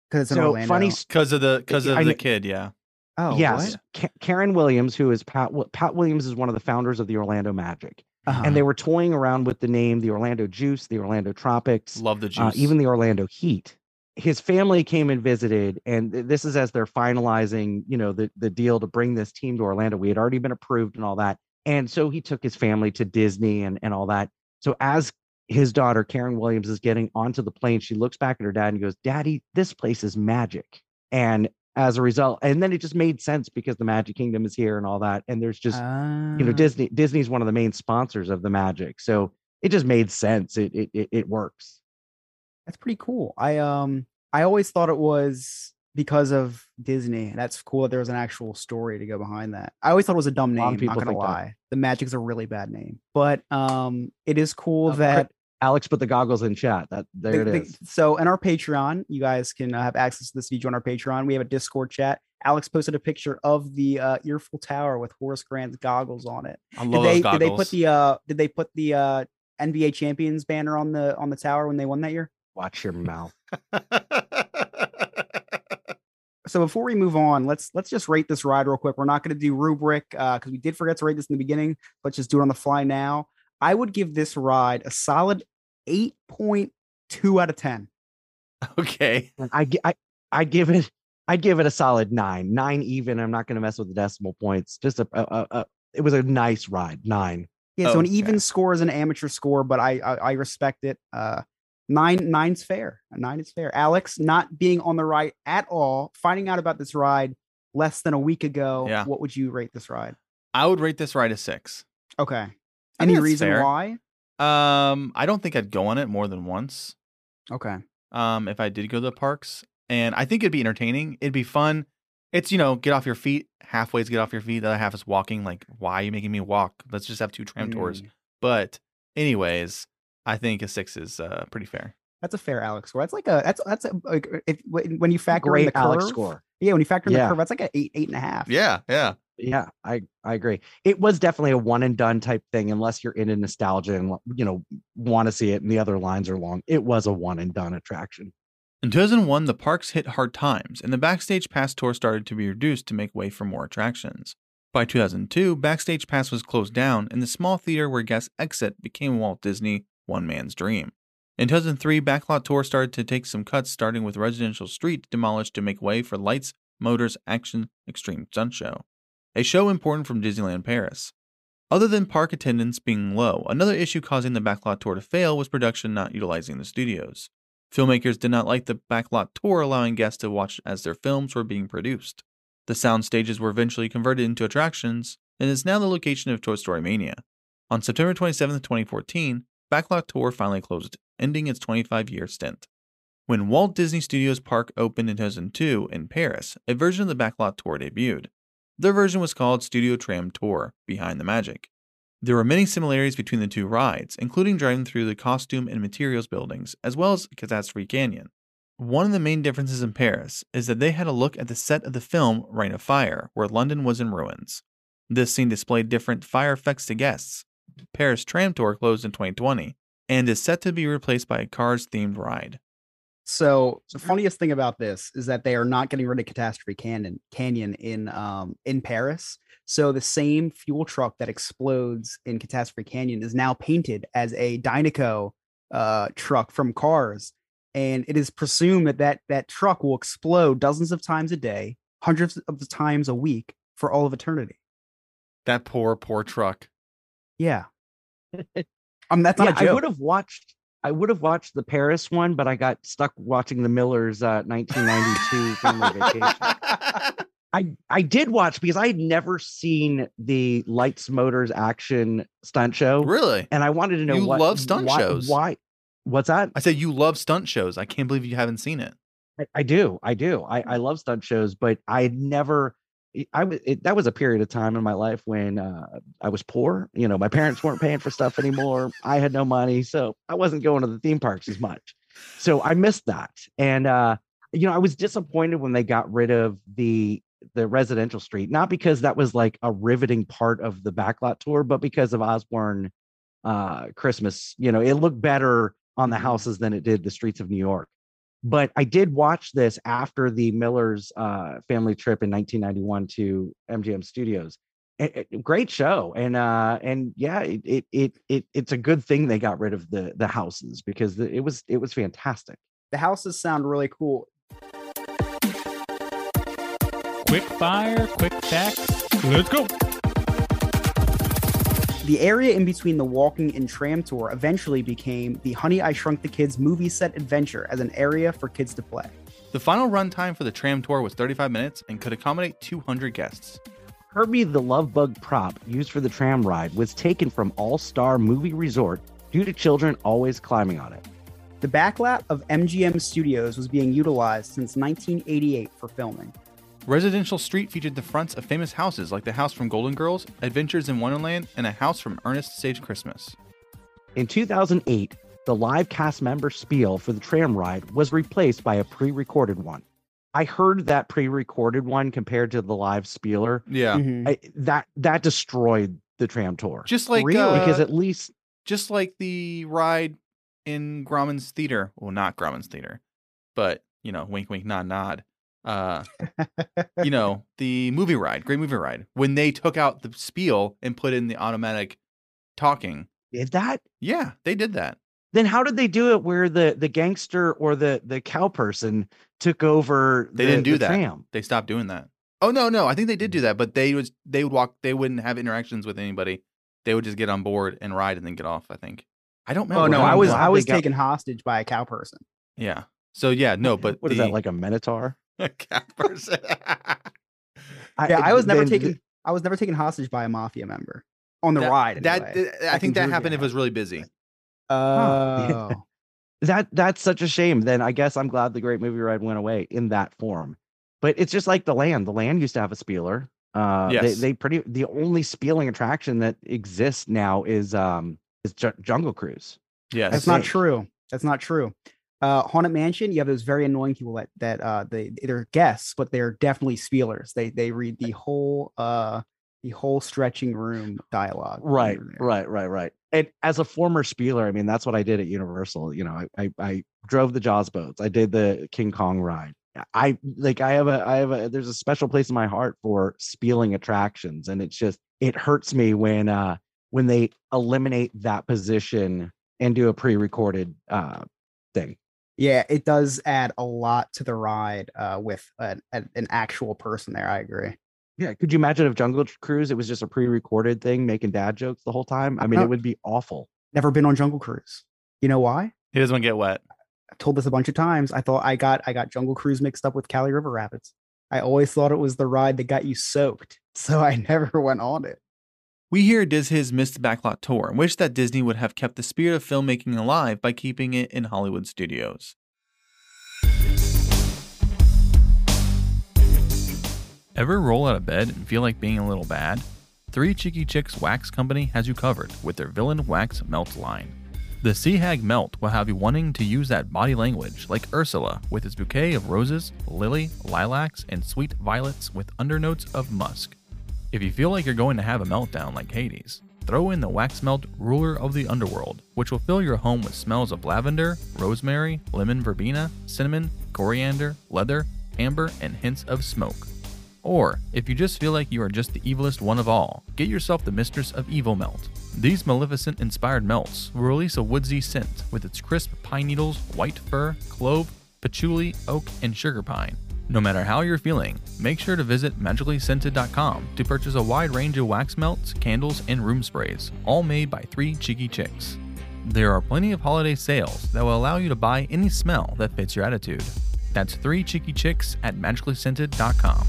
Speaker 4: Because it's in
Speaker 2: So
Speaker 4: Orlando.
Speaker 2: funny. s-
Speaker 3: Because of the because of
Speaker 2: I
Speaker 3: the kid, yeah.
Speaker 4: Oh,
Speaker 2: yes. Ka- Karen Williams, who is Pat. Pat Williams is one of the founders of the Orlando Magic,
Speaker 4: Uh-huh.
Speaker 2: and they were toying around with the name the Orlando Juice, the Orlando Tropics.
Speaker 3: Love the juice.
Speaker 2: uh, even the Orlando Heat. His family came and visited, and this is as they're finalizing, you know, the the deal to bring this team to Orlando. We had already been approved and all that, and so he took his family to Disney and and all that. So as his daughter Karen Williams is getting onto the plane, she looks back at her dad and goes, "Daddy, this place is magic." And as a result, and then it just made sense because the Magic Kingdom is here and all that, and there's just you know
Speaker 4: Ah.
Speaker 2: Disney Disney's one of the main sponsors of the Magic, so it just made sense. It it it, it works.
Speaker 4: That's pretty cool. I um I always thought it was because of Disney. That's cool that there was an actual story to go behind that. I always thought it was a dumb
Speaker 2: A
Speaker 4: name.
Speaker 2: of people
Speaker 4: not gonna
Speaker 2: think that.
Speaker 4: lie, the Magic's a really bad name, but um it is cool
Speaker 2: Uh,
Speaker 4: that
Speaker 2: Alex put the goggles in chat. That there
Speaker 4: the-
Speaker 2: it
Speaker 4: the- so in our Patreon, you guys can uh, have access to this if you join our Patreon. We have a Discord chat. Alex posted a picture of the uh, Earful Tower with Horace Grant's goggles on it.
Speaker 3: I
Speaker 4: Did
Speaker 3: love
Speaker 4: they
Speaker 3: those
Speaker 4: did they put the uh did they put the uh NBA champions banner on the on the tower when they won that year?
Speaker 2: Watch your mouth.
Speaker 4: So before we move on, let's let's just rate this ride real quick. We're not going to do rubric because we did forget to rate this in the beginning. Let's just do it on the fly now. I would give this ride a solid eight point two out of ten.
Speaker 3: okay.
Speaker 2: I, I I give it I'd give it a solid nine, nine even. I'm not going to mess with the decimal points. Just a, a, a, it was a nice ride, nine.
Speaker 4: Yeah, so an even score is an amateur score, but I I, I respect it. Uh, nine nine's fair. Nine is fair. Alex not being on the ride at all, finding out about this ride less than a week ago.
Speaker 3: Yeah.
Speaker 4: What would you rate this ride?
Speaker 3: I would rate this ride a six.
Speaker 4: Okay. Any reason
Speaker 3: fair.
Speaker 4: why?
Speaker 3: Um, I don't think I'd go on it more than once.
Speaker 4: Okay.
Speaker 3: Um, if I did go to the parks, and I think it'd be entertaining. It'd be fun. It's you know, get off your feet. Halfway is get off your feet. The other half is walking. Like, why are you making me walk? Let's just have two tram tours.
Speaker 4: Mm,
Speaker 3: But, anyways, I think a six is uh, pretty fair.
Speaker 4: That's a fair Alex score. That's like a that's that's a like if when when you factor in
Speaker 2: Great
Speaker 4: the curve.
Speaker 2: Alex score.
Speaker 4: Yeah, when you factor in
Speaker 2: Yeah.
Speaker 4: the curve, that's like a eight eight and a half.
Speaker 3: Yeah, yeah.
Speaker 2: Yeah, I I agree. It was definitely a one and done type thing, unless you're into nostalgia and you know want to see it, and the other lines are long. It was a one and done attraction.
Speaker 3: In 2001, the parks hit hard times, and the Backstage Pass tour started to be reduced to make way for more attractions. By 2002, Backstage Pass was closed down, and the small theater where guests exit became Walt Disney One Man's Dream. In 2003, Backlot Tour started to take some cuts, starting with Residential Street demolished to make way for Lights, Motors, Action, Extreme Stunt Show, a show important from Disneyland Paris. Other than park attendance being low, another issue causing the Backlot Tour to fail was production not utilizing the studios. Filmmakers did not like the backlot tour allowing guests to watch as their films were being produced. The sound stages were eventually converted into attractions and is now the location of Toy Story Mania. On September 27, 2014, Backlot Tour finally closed, ending its 25 year stint. When Walt Disney Studios Park opened in 2002 in Paris, a version of the Backlot Tour debuted. Their version was called Studio Tram Tour Behind the Magic. There were many similarities between the two rides, including driving through the costume and materials buildings, as well as Catastrophe Canyon. One of the main differences in Paris is that they had a look at the set of the film Reign of Fire, where London was in ruins. This scene displayed different fire effects to guests. Paris Tram Tour closed in 2020 and is set to be replaced by a Cars themed ride.
Speaker 4: So the funniest thing about this is that they are not getting rid of Catastrophe Canyon Canyon in um in Paris. So the same fuel truck that explodes in Catastrophe Canyon is now painted as a Dinoco uh truck from Cars, and it is presumed that that that truck will explode dozens of times a day, hundreds of times a week for all of eternity.
Speaker 3: That poor, poor truck.
Speaker 4: Yeah. Um, that's not
Speaker 2: yeah. I would have watched. I would have watched the Paris one, but I got stuck watching the Millers uh, 1992 family vacation. I I did watch because I had never seen the Lights Motors action stunt show,
Speaker 3: really?
Speaker 2: and I wanted to know
Speaker 3: You
Speaker 2: what
Speaker 3: love stunt
Speaker 2: why,
Speaker 3: shows.
Speaker 2: Why? What's that?
Speaker 3: I said you love stunt shows. I can't believe you haven't seen it.
Speaker 2: I, I do, I do. I, I love stunt shows, but I had never. I was it, that was a period of time in my life when uh, I was poor. You know, my parents weren't paying for stuff anymore. I had no money, so I wasn't going to the theme parks as much. So I missed that, and uh, you know, I was disappointed when they got rid of the the residential street, not because that was like a riveting part of the backlot tour, but because of Osborne uh, Christmas. You know, it looked better on the houses than it did the streets of New York but I did watch this after the Miller's uh, family trip in 1991 to MGM Studios. A- a- great show, and uh, and yeah, it, it it it it's a good thing they got rid of the the houses because the, it was it was fantastic.
Speaker 4: the houses sound really cool.
Speaker 5: Quick fire, quick facts. Let's go.
Speaker 4: The area in between the walking and tram tour eventually became the Honey I Shrunk the Kids movie set adventure as an area for kids to play.
Speaker 3: The final runtime for the tram tour was 35 minutes and could accommodate 200 guests.
Speaker 2: Herbie the Love Bug prop used for the tram ride was taken from All Star Movie Resort due to children always climbing on it.
Speaker 4: The backlot of MGM Studios was being utilized since 1988 for filming.
Speaker 3: Residential Street featured the fronts of famous houses like the house from Golden Girls, Adventures in Wonderland, and a house from Ernest Saves Christmas.
Speaker 2: In 2008, the live cast member spiel for the tram ride was replaced by a pre recorded one. I heard that pre recorded one compared to the live spieler.
Speaker 3: Yeah.
Speaker 4: Mhm.
Speaker 2: I, that that destroyed the tram tour.
Speaker 3: Just like
Speaker 4: Really?
Speaker 3: uh,
Speaker 2: because at least
Speaker 3: just like the ride in Grauman's theater. Well, not Grauman's theater, but you know, wink, wink, nod, nod. Uh, you know, the movie ride, great movie ride. When they took out the spiel and put in the automatic talking,
Speaker 2: Did that?
Speaker 3: yeah, they did that.
Speaker 2: Then how did they do it where the the gangster or the the cow person took over?
Speaker 3: They
Speaker 2: the-
Speaker 3: didn't do
Speaker 2: the
Speaker 3: that.
Speaker 2: Tram?
Speaker 3: They stopped doing that. Oh no, no, I think they did do that, but they was they would walk. They wouldn't have interactions with anybody. They would just get on board and ride and then get off. I think. I don't remember.
Speaker 4: Oh no, I was I
Speaker 2: they
Speaker 4: was
Speaker 2: got-
Speaker 4: taken hostage by a cow person.
Speaker 3: Yeah. So yeah, no, but
Speaker 2: what is
Speaker 3: the,
Speaker 2: that like a minotaur?
Speaker 3: A cat person?
Speaker 4: Yeah, I was never
Speaker 2: then-
Speaker 4: taken. I was never taken hostage by a mafia member on the
Speaker 3: that,
Speaker 4: ride.
Speaker 3: That
Speaker 4: anyway.
Speaker 3: I
Speaker 4: Back
Speaker 3: think that happened if it was really busy.
Speaker 4: Oh,
Speaker 2: that that's such a shame. Then I guess I'm glad the great movie ride went away in that form. But it's just like the land. The land used to have a spieler. Uh, they,
Speaker 3: Yes.
Speaker 2: they pretty the only spieling attraction that exists now is um is Ju- Jungle Cruise.
Speaker 3: Yes.
Speaker 4: that's not true. That's not true. Uh, Haunted Mansion, you have those very annoying people that that uh they they're guests, but they're definitely spielers. They they read the whole uh the whole stretching room dialogue.
Speaker 2: Right, right, right, right. And as a former spieler, I mean that's what I did at Universal. You know, I I, I drove the Jaws boats. I did the King Kong ride. I like I have a I have a there's a special place in my heart for spieling attractions, and it's just it hurts me when uh when they eliminate that position and do a pre-recorded uh thing.
Speaker 4: Yeah, it does add a lot to the ride uh with an, an, an actual person there. I agree.
Speaker 2: Yeah, could you imagine if Jungle Cruise it was just a pre-recorded thing making dad jokes the whole time? I mean, it would be awful.
Speaker 4: Never been on Jungle Cruise. You know why?
Speaker 3: He doesn't want to get wet.
Speaker 4: I've told this a bunch of times. I thought I got I got Jungle Cruise mixed up with Kali River Rapids. I always thought it was the ride that got you soaked, so I never went on it.
Speaker 3: We here Diz Hiz missed backlot tour and wish that Disney would have kept the spirit of filmmaking alive by keeping it in Hollywood studios. Ever roll out of bed and feel like being a little bad? Three Cheeky Chicks Wax Company has you covered with their Villain Wax Melt line. The Sea Hag Melt will have you wanting to use that body language like Ursula with its bouquet of roses, lily, lilacs, and sweet violets with undernotes of musk. If you feel like you're going to have a meltdown like Hades, throw in the Wax Melt Ruler of the Underworld, which will fill your home with smells of lavender, rosemary, lemon verbena, cinnamon, coriander, leather, amber, and hints of smoke. Or, if you just feel like you are just the evilest one of all, get yourself the Mistress of Evil Melt. These Maleficent inspired melts will release a woodsy scent with its crisp pine needles, white fir, clove, patchouli, oak, and sugar pine. No matter how you're feeling, make sure to visit magicallyscented.com to purchase a wide range of wax melts, candles, and room sprays, all made by three cheeky chicks. There are plenty of holiday sales that will allow you to buy any smell that fits your attitude. That's three cheeky chicks at magicallyscented.com.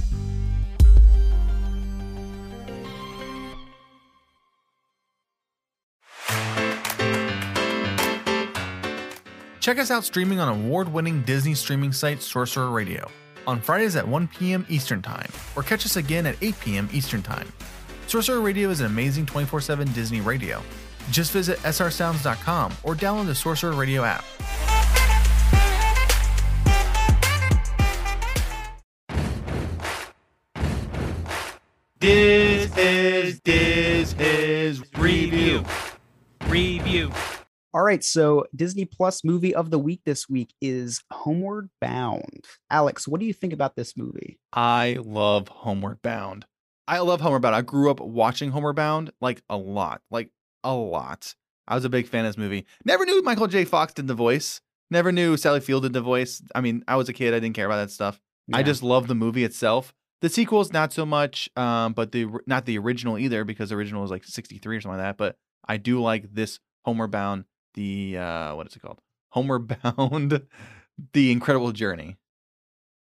Speaker 3: Check us out streaming on award winning Disney streaming site Sorcerer Radio on Fridays at 1 p.m. Eastern Time, or catch us again at 8 p.m. Eastern Time. Sorcerer Radio is an amazing 24 7 Disney radio. Just visit srsounds.com or download the Sorcerer Radio app. This is this is review.
Speaker 5: Review.
Speaker 4: All right, so Disney Plus movie of the week this week is Homeward Bound. Alex, what do you think about this movie?
Speaker 3: I love Homeward Bound. I love Homeward Bound. I grew up watching Homeward Bound like a lot, like a lot. I was a big fan of this movie. Never knew Michael J. Fox did the voice. Never knew Sally Field did the voice. I mean, I was a kid. I didn't care about that stuff. I just love the movie itself. The sequels, not so much, um, but the not the original either, because the original was like '63 or something like that. But I do like this Homeward Bound. The uh, what is it called? Homeward Bound, The Incredible Journey.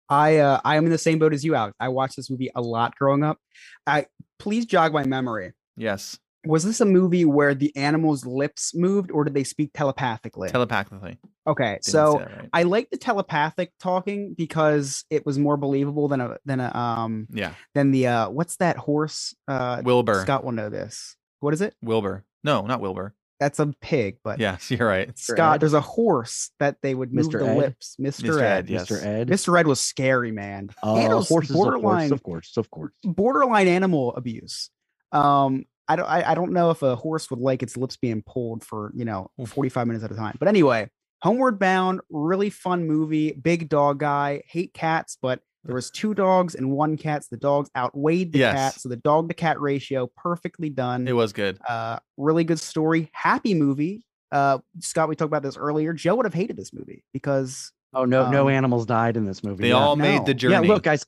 Speaker 4: I uh, I am in the same boat as you, Alex. I watched this movie a lot growing up. I please jog my memory.
Speaker 3: Yes,
Speaker 4: Was this a movie where the animals' lips moved, or did they speak telepathically?
Speaker 3: telepathically.
Speaker 4: okay,
Speaker 3: Didn't
Speaker 4: so
Speaker 3: right.
Speaker 4: I like the telepathic talking because it was more believable than a than a um
Speaker 3: yeah,
Speaker 4: than the uh what's that horse? Uh,
Speaker 3: Wilbur.
Speaker 4: Scott will know this. What is it?
Speaker 3: Wilbur. No, not Wilbur.
Speaker 4: That's a pig, but
Speaker 3: Yes, you're right.
Speaker 4: Scott.
Speaker 2: Ed?
Speaker 4: There's a horse that they would move
Speaker 2: Mr.
Speaker 4: the
Speaker 2: Ed?
Speaker 4: lips. Mr.
Speaker 3: Mr.
Speaker 4: Ed.
Speaker 3: Ed, yes.
Speaker 2: Mr. Ed.
Speaker 4: Mr. Ed was scary, man.
Speaker 2: Uh,
Speaker 4: Handles
Speaker 2: horses, of course,
Speaker 4: borderline
Speaker 2: of course, of course.
Speaker 4: borderline animal abuse. Um, I don't I, I don't know if a horse would like its lips being pulled for you know 45 minutes at a time. But anyway, Homeward Bound, really fun movie. Big dog guy, hate cats, but there was two dogs and one cat. So the dogs outweighed the
Speaker 3: Yes.
Speaker 4: cat. So the dog to cat ratio, perfectly done.
Speaker 3: It was good.
Speaker 4: uh, really good story, happy movie. Uh, Scott, we talked about this earlier. Joe would have hated this movie because
Speaker 2: Oh no, no
Speaker 4: Um,
Speaker 2: animals died in this movie.
Speaker 3: They
Speaker 2: yeah.
Speaker 3: all made the journey.
Speaker 2: Yeah, look, guys,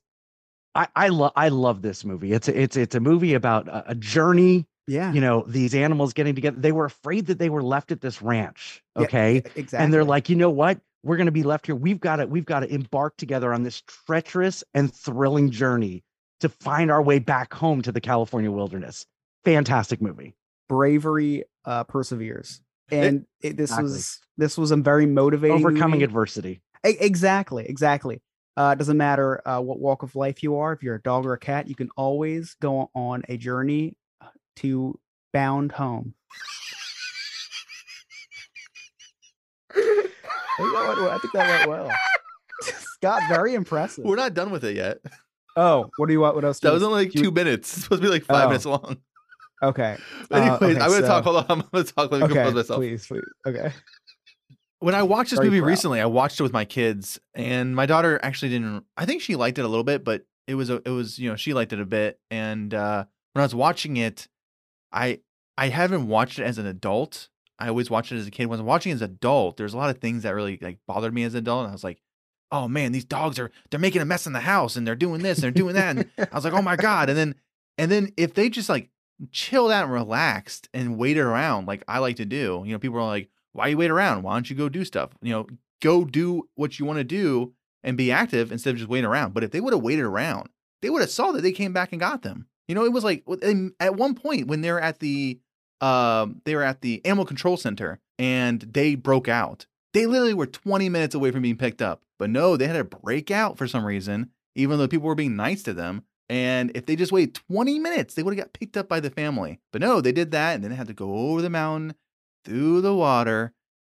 Speaker 2: I I love I love this movie. It's a, it's it's a movie about a, a journey.
Speaker 4: yeah,
Speaker 2: You know, these animals getting together. They were afraid that they were left at this ranch.
Speaker 4: Yeah,
Speaker 2: Okay,
Speaker 4: exactly.
Speaker 2: and they're like, you know what? We're going to be left here. We've got to we've got to embark together on this treacherous and thrilling journey to find our way back home to the California wilderness. Fantastic movie.
Speaker 4: bravery uh, perseveres, and it, this
Speaker 2: Exactly.
Speaker 4: was this was a very motivating
Speaker 2: Overcoming
Speaker 4: movie.
Speaker 2: adversity.
Speaker 4: E- exactly, exactly. Uh, it doesn't matter uh, what walk of life you are. If you're a dog or a cat, you can always go on a journey uh, to bound home. I think that went well. I think that went well. Scott, very impressive.
Speaker 3: We're not done with it yet.
Speaker 4: Oh, what do you want? What else?
Speaker 3: That was only like
Speaker 4: do you-
Speaker 3: two minutes. It's supposed to be like five
Speaker 4: Oh.
Speaker 3: minutes long.
Speaker 4: Okay.
Speaker 3: But
Speaker 4: Uh,
Speaker 3: anyways,
Speaker 4: okay,
Speaker 3: I'm gonna
Speaker 4: so-
Speaker 3: talk. Hold on, I'm gonna talk. Let me
Speaker 4: Okay,
Speaker 3: compose myself.
Speaker 4: please, please. Okay.
Speaker 3: When I watched this
Speaker 4: Very
Speaker 3: movie
Speaker 4: proud.
Speaker 3: recently, I watched it with my kids, and my daughter actually didn't. I think she liked it a little bit, but it was a, it was you know she liked it a bit. And uh, when I was watching it, I I haven't watched it as an adult. I always watched it as a kid. When I was watching as an adult, there's a lot of things that really like bothered me as an adult. And I was like, oh man, these dogs are they're making a mess in the house, and they're doing this, and they're doing that. And I was like, oh my god. And then and then if they just like chilled out and relaxed and waited around like I like to do, you know, people are like, why you wait around? Why don't you go do stuff? You know, go do what you want to do and be active instead of just waiting around. But if they would have waited around, they would have saw that they came back and got them. You know, it was like at one point when they're at the um they were at the animal control center and they broke out. They literally were 20 minutes away from being picked up. But no, they had to break out for some reason, even though people were being nice to them. And if they just waited 20 minutes, they would have got picked up by the family. But no, they did that and then they had to go over the mountain, through the water,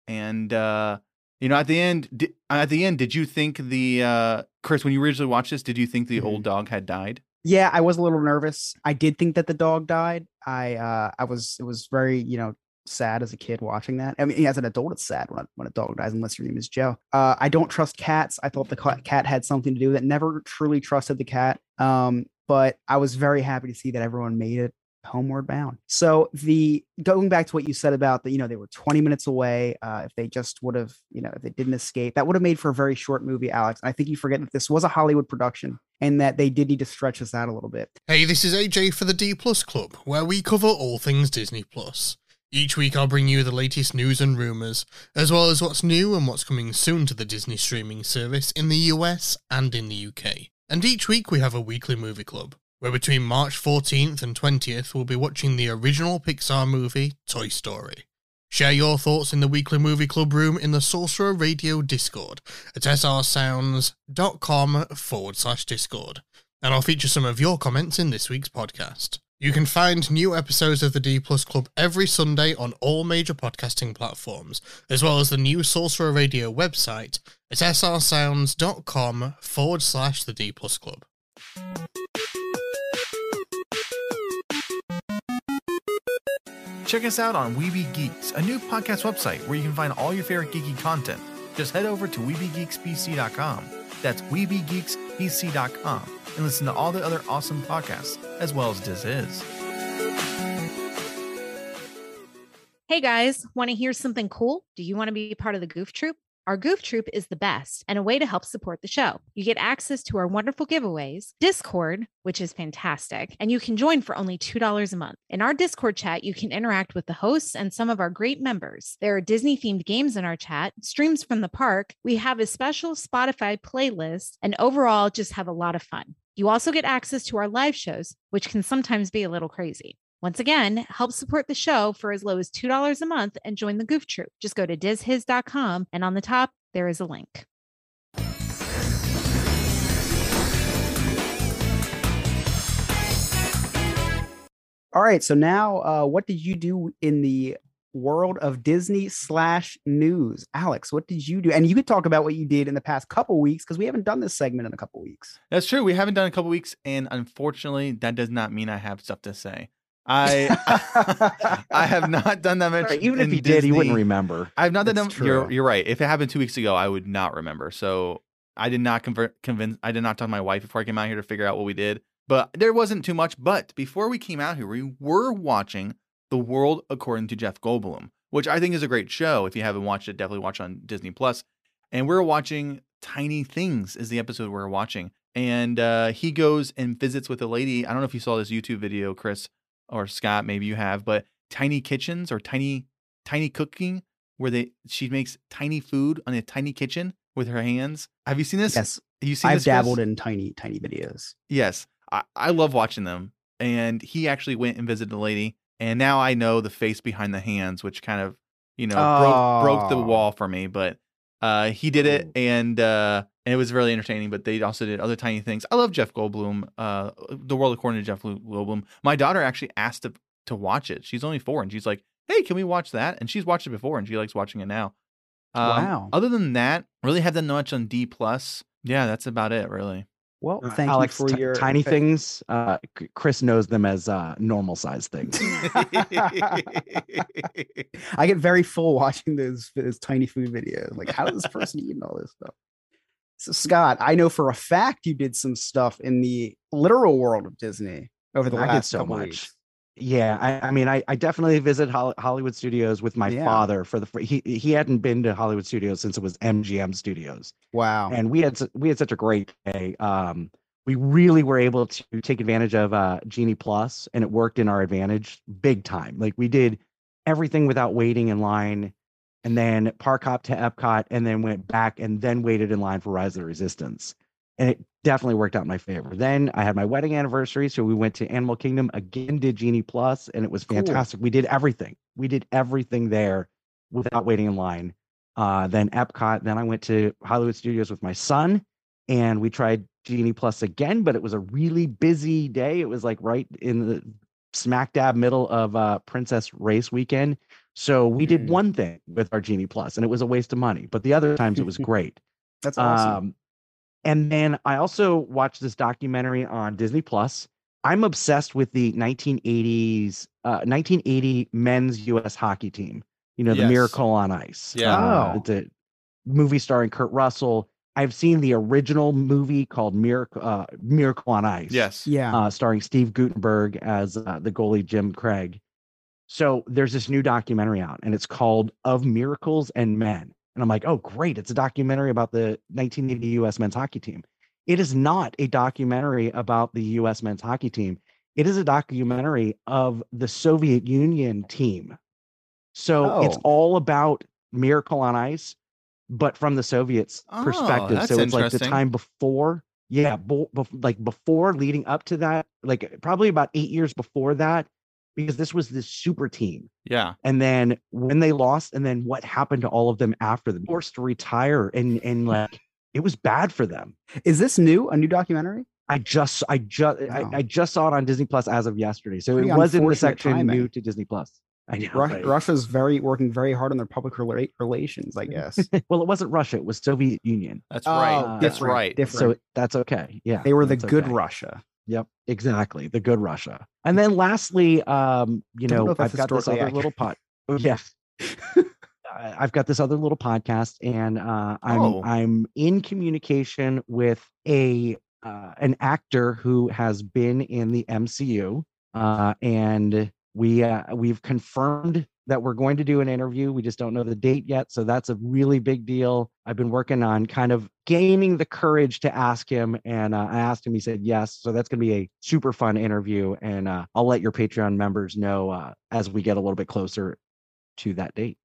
Speaker 3: and uh you know, at the end, di- at the end, did you think the uh Chris, when you originally watched this, did you think the old dog had died?
Speaker 4: Yeah, I was a little nervous. I did think that the dog died. I uh I was it was very, you know, sad as a kid watching that. I mean, as an adult it's sad when a, when a dog dies unless your name is Joe. Uh I don't trust cats. I thought the cat had something to do with it. Never truly trusted the cat. Um but I was very happy to see that everyone made it homeward bound. So the going back to what you said about the, you know, they were 20 minutes away. Uh, if they just would have, you know, if they didn't escape, that would have made for a very short movie, Alex. I think you forget that this was a Hollywood production and that they did need to stretch this out a little bit.
Speaker 6: Hey, this is AJ for the D Plus Club, where we cover all things Disney Plus. Each week I'll bring you the latest news and rumours, as well as what's new and what's coming soon to the Disney streaming service in the US and in the UK. And each week we have a weekly movie club, where between March 14th and 20th we'll be watching the original Pixar movie, Toy Story. Share your thoughts in the weekly movie club room in the Sorcerer Radio Discord at srsounds.com forward slash Discord and I'll feature some of your comments in this week's podcast. You can find new episodes of the D Plus Club every Sunday on all major podcasting platforms, as well as the new Sorcerer Radio website at srsounds.com forward slash the D Plus Club.
Speaker 3: Check us out on Weeby Geeks, a new podcast website where you can find all your favorite geeky content. Just head over to WeebyGeeksBC.com. That's WeebyGeeksBC.com and listen to all the other awesome podcasts, as well as Diz Hiz.
Speaker 7: Hey guys, want to hear something cool? Do you want to be part of the Goof Troop? Our Goof Troop is the best and a way to help support the show. You get access to our wonderful giveaways, Discord, which is fantastic, and you can join for only $2 a month. In our Discord chat, you can interact with the hosts and some of our great members. There are Disney themed games in our chat, streams from the park, we have a special Spotify playlist, and overall, just have a lot of fun. You also get access to our live shows, which can sometimes be a little crazy. Once again, help support the show for as low as $2 a month and join the Goof Troop. Just go to dizhiz.com and on the top, there is a link.
Speaker 4: All right. So now, uh, what did you do in the world of Disney slash news, Alex? What did you do? And you could talk about what you did in the past couple weeks because we haven't done this segment in a couple weeks.
Speaker 3: That's true. We haven't done a couple weeks, and unfortunately, that does not mean I have stuff to say. I I have not done that much.
Speaker 2: Right, even if he did, he wouldn't remember.
Speaker 3: I've not done that. You're you're right. If it happened two weeks ago, I would not remember. So I did not convert convince. I did not talk to my wife before I came out here to figure out what we did. But there wasn't too much. But before we came out here, we were watching The World According to Jeff Goldblum, which I think is a great show. If you haven't watched it, definitely watch on Disney Plus. And we're watching Tiny Things is the episode we're watching. And uh, he goes and visits with a lady. I don't know if you saw this YouTube video, Chris or Scott, maybe you have, but tiny kitchens or tiny tiny cooking where they she makes tiny food on a tiny kitchen with her hands. Have you seen this?
Speaker 4: yes,
Speaker 3: Have you seen
Speaker 4: I've dabbled in tiny, tiny videos.
Speaker 3: Yes, I, I love watching them. And he actually went and visited the lady, and now I know the face behind the hands, which kind of you know broke broke the
Speaker 4: Oh.
Speaker 3: wall for me. But uh, he did it, and uh, and it was really entertaining. But they also did other tiny things. I love Jeff Goldblum. Uh, the world according to Jeff Goldblum. My daughter actually asked to to watch it. She's only four, and she's like, "Hey, can we watch that?" And she's watched it before, and she likes watching it now. Um,
Speaker 4: Wow.
Speaker 3: Other than that, really have done much on D plus. Yeah, that's about it, really.
Speaker 4: Well,
Speaker 2: Uh,
Speaker 4: thank
Speaker 2: Alex,
Speaker 4: you for
Speaker 2: ti-
Speaker 4: your
Speaker 2: tiny things. Uh, Chris knows them as uh, normal size things.
Speaker 4: I get very full watching those, those tiny food videos. Like, how does this person eating all this stuff? So, Scott, I know for a fact you did some stuff in the literal world of Disney over the
Speaker 2: I did
Speaker 4: last
Speaker 2: so
Speaker 4: couple
Speaker 2: much.
Speaker 4: weeks.
Speaker 2: Yeah, I, I mean, I, I definitely visit Hollywood Studios with my
Speaker 4: Yeah.
Speaker 2: father for the he he hadn't been to Hollywood Studios since it was MGM Studios,
Speaker 4: Wow.
Speaker 2: and we had we had such a great day. Um, we really were able to take advantage of uh, Genie Plus, and it worked in our advantage big time. Like we did everything without waiting in line, and then park hop to Epcot, and then went back and then waited in line for Rise of the Resistance, and it definitely worked out in my favor. Then I had my wedding anniversary, so we went to Animal Kingdom again, did Genie Plus, and it was
Speaker 4: Cool.
Speaker 2: fantastic. We did everything. We did everything there without waiting in line. Uh, then Epcot. Then I went to Hollywood Studios with my son, and we tried Genie Plus again, but it was a really busy day. It was like right in the smack dab middle of uh, Princess Race weekend. So we did
Speaker 4: Mm.
Speaker 2: one thing with our Genie Plus, and it was a waste of money. But the other times it was great.
Speaker 4: That's awesome.
Speaker 2: Um, and then I also watched this documentary on Disney Plus. I'm obsessed with the 1980s, uh, 1980 men's U.S. hockey team. You know, the
Speaker 3: Yes.
Speaker 2: Miracle on Ice.
Speaker 3: Yeah.
Speaker 2: Uh,
Speaker 4: Oh.
Speaker 2: it's a movie starring Kurt Russell. I've seen the original movie called Miracle uh, Miracle on Ice.
Speaker 3: Yes.
Speaker 4: yeah.
Speaker 2: Uh, starring Steve Guttenberg as uh, the goalie Jim Craig. So there's this new documentary out, and it's called Of Miracles and Men. And I'm like, oh, great. It's a documentary about the 1980 US men's hockey team. It is not a documentary about the US men's hockey team. It is a documentary of the Soviet Union team. So it's
Speaker 4: Oh.
Speaker 2: all about Miracle on Ice, but from the Soviets'
Speaker 3: Oh,
Speaker 2: perspective. So it's like the time before, yeah, bo- like before leading up to that, like probably about eight years before that, because this was this super team
Speaker 3: Yeah.
Speaker 2: and then when they lost and then what happened to all of them after them forced to retire and and like it was bad for them
Speaker 4: Is this new? A new documentary?
Speaker 2: i just i just I,
Speaker 4: Wow.
Speaker 2: I just saw it on disney plus as of yesterday so
Speaker 4: Pretty
Speaker 2: it was in the section
Speaker 4: timing.
Speaker 2: new to disney plus i know
Speaker 4: Ru-
Speaker 2: right?
Speaker 4: Russia's very working very hard on their public rela- relations, I guess.
Speaker 2: well it wasn't russia it was soviet union
Speaker 3: That's right. Oh,
Speaker 4: that's
Speaker 3: right.
Speaker 4: Different.
Speaker 2: so that's okay yeah
Speaker 4: they were the good
Speaker 2: okay.
Speaker 4: Russia.
Speaker 2: Yep, exactly. The good Russia. And then lastly, um, you
Speaker 4: Don't know
Speaker 2: know, I've got this other little pot. Oh, yeah. I- I've got this other little podcast, and uh, I'm
Speaker 3: Oh.
Speaker 2: I'm in communication with a uh, an actor who has been in the MCU, uh, and we uh, we've confirmed that we're going to do an interview. We just don't know the date yet, so that's a really big deal. I've been working on kind of gaining the courage to ask him, and uh, I asked him. He said yes, so that's going to be a super fun interview, and uh, I'll let your Patreon members know uh, as we get a little bit closer to that date.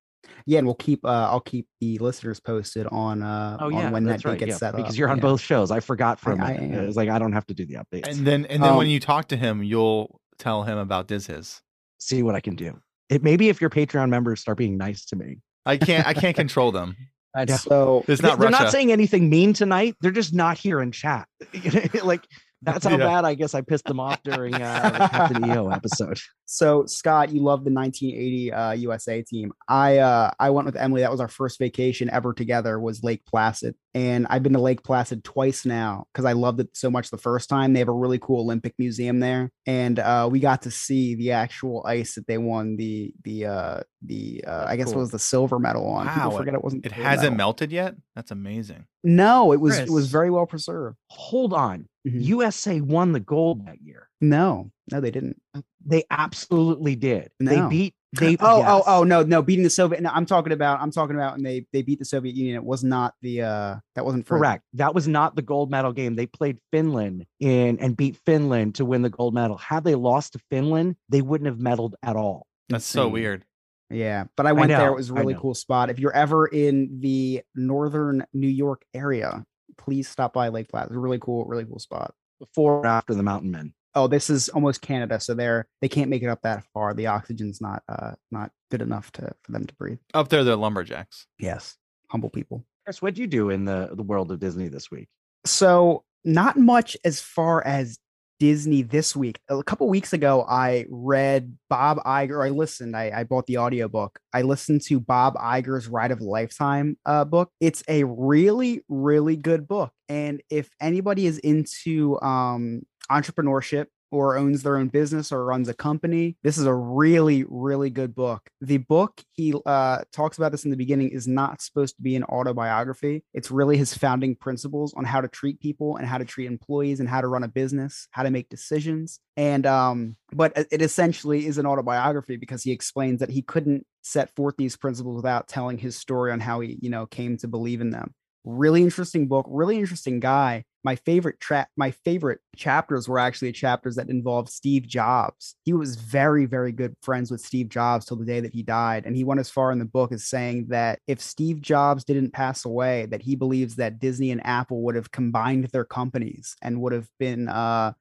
Speaker 4: Yeah, and we'll keep uh I'll keep the listeners posted on uh
Speaker 2: Oh
Speaker 4: on when that
Speaker 2: that's
Speaker 4: date
Speaker 2: right.
Speaker 4: gets
Speaker 2: yeah,
Speaker 4: set up.
Speaker 2: because you're on
Speaker 4: yeah.
Speaker 2: both shows. I forgot for a
Speaker 4: I- I
Speaker 2: minute.
Speaker 4: am.
Speaker 2: It was like I don't have to do the updates.
Speaker 3: And then and then when
Speaker 4: Um,
Speaker 3: you talk to him, you'll tell him about Diz Hiz.
Speaker 2: see what I can do. It maybe if your Patreon members start being nice to me.
Speaker 3: I can't I can't control them.
Speaker 2: I know.
Speaker 4: So
Speaker 3: It's
Speaker 2: They-
Speaker 3: not
Speaker 2: They're
Speaker 3: Russia.
Speaker 2: not saying anything mean tonight. They're just not here in chat. like That's how
Speaker 3: Yeah.
Speaker 2: bad I guess I pissed them off during uh, the Captain EO episode.
Speaker 4: So Scott, you love the 1980 uh, USA team. I uh, I went with Emily. That was our first vacation ever together. Was Lake Placid, and I've been to Lake Placid twice now because I loved it so much the first time. They have a really cool Olympic museum there, and uh, we got to see the actual ice that they won the the uh, the uh, I guess it was the silver medal on. People
Speaker 3: Wow,
Speaker 4: forget it wasn't.
Speaker 3: It hasn't
Speaker 4: medal.
Speaker 3: melted yet. That's amazing.
Speaker 4: No, it was it was very well preserved.
Speaker 2: Hold on.
Speaker 4: Mhm.
Speaker 2: USA won the gold that year.
Speaker 4: No, no, they didn't.
Speaker 2: They absolutely did.
Speaker 4: No.
Speaker 2: They beat they
Speaker 4: Oh,
Speaker 2: yes.
Speaker 4: oh, oh, no, no, beating the Soviet. No, I'm talking about. I'm talking about, and they they beat the Soviet Union. It was not the. uh That wasn't for
Speaker 2: Correct. That was not the gold medal game. They played Finland in and beat Finland to win the gold medal. Had they lost to Finland, they wouldn't have medaled at all.
Speaker 3: That's so weird.
Speaker 4: Yeah, but I went there.
Speaker 2: know,
Speaker 4: It was a
Speaker 2: I
Speaker 4: really cool spot. If you're ever in the northern New York area, please stop by Lake Placid. It's a really cool, really cool spot.
Speaker 2: Before or after the Mountain Men.
Speaker 4: Oh, this is almost Canada, so they're they can't make it up that far. The oxygen's not uh not good enough to for them to breathe.
Speaker 3: Up there, they're lumberjacks.
Speaker 4: Yes, humble people.
Speaker 2: Chris, what'd you do in the, the world of Disney this week?
Speaker 4: So not much as far as Disney this week. A couple weeks ago, I read Bob Iger. I listened. I, I bought the audiobook. I listened to Bob Iger's Ride of a Lifetime uh, book. It's a really, really good book. And if anybody is into um, entrepreneurship or owns their own business or runs a company, this is a really, really good book. The book he uh, talks about this in the beginning is not supposed to be an autobiography. It's really his founding principles on how to treat people and how to treat employees and how to run a business, how to make decisions. And um, but it essentially is an autobiography because he explains that he couldn't set forth these principles without telling his story on how he, you know, came to believe in them really interesting book really interesting guy my favorite my favorite chapters were actually chapters that involved steve jobs. He was very very good friends with steve jobs till the day that he died and he went as far in the book as saying that if steve jobs didn't pass away that he believes that disney and apple would have combined their companies and would have been uh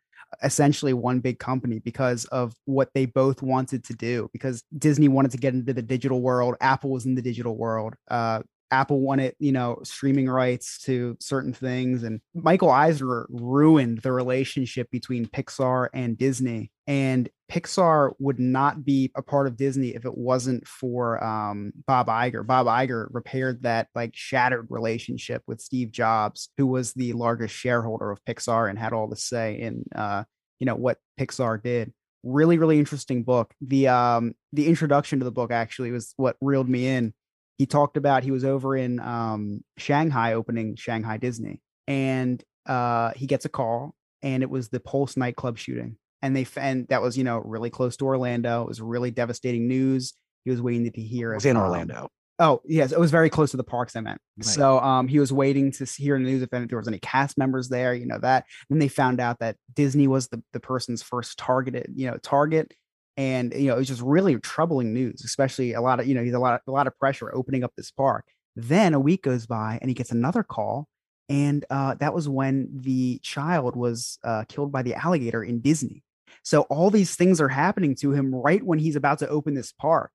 Speaker 4: essentially one big company because of what they both wanted to do because disney wanted to get into the digital world apple was in the digital world uh Apple wanted, you know, streaming rights to certain things. And Michael Eisner ruined the relationship between Pixar and Disney. And Pixar would not be a part of Disney if it wasn't for um, Bob Iger. Bob Iger repaired that like shattered relationship with Steve Jobs, who was the largest shareholder of Pixar and had all the say in, uh, you know, what Pixar did really really interesting book the um the introduction to the book actually was what reeled me in he talked about he was over in um, Shanghai opening Shanghai Disney, and uh, he gets a call, and it was the Pulse nightclub shooting, and they and that was you know really close to Orlando. It was really devastating news. He was waiting to hear
Speaker 2: It was in
Speaker 4: um,
Speaker 2: Orlando.
Speaker 4: Oh yes, it was very close to the parks. I meant.
Speaker 2: Right.
Speaker 4: So um, he was waiting to hear in the news if there was any cast members there. You know that. Then they found out that Disney was the the person's first targeted you know target, and you know it was just really troubling news. Especially a lot of you know he's a lot a lot of pressure opening up this park. Then a week goes by and he gets another call, and uh, that was when the child was uh, killed by the alligator in Disney. So all these things are happening to him right when he's about to open this park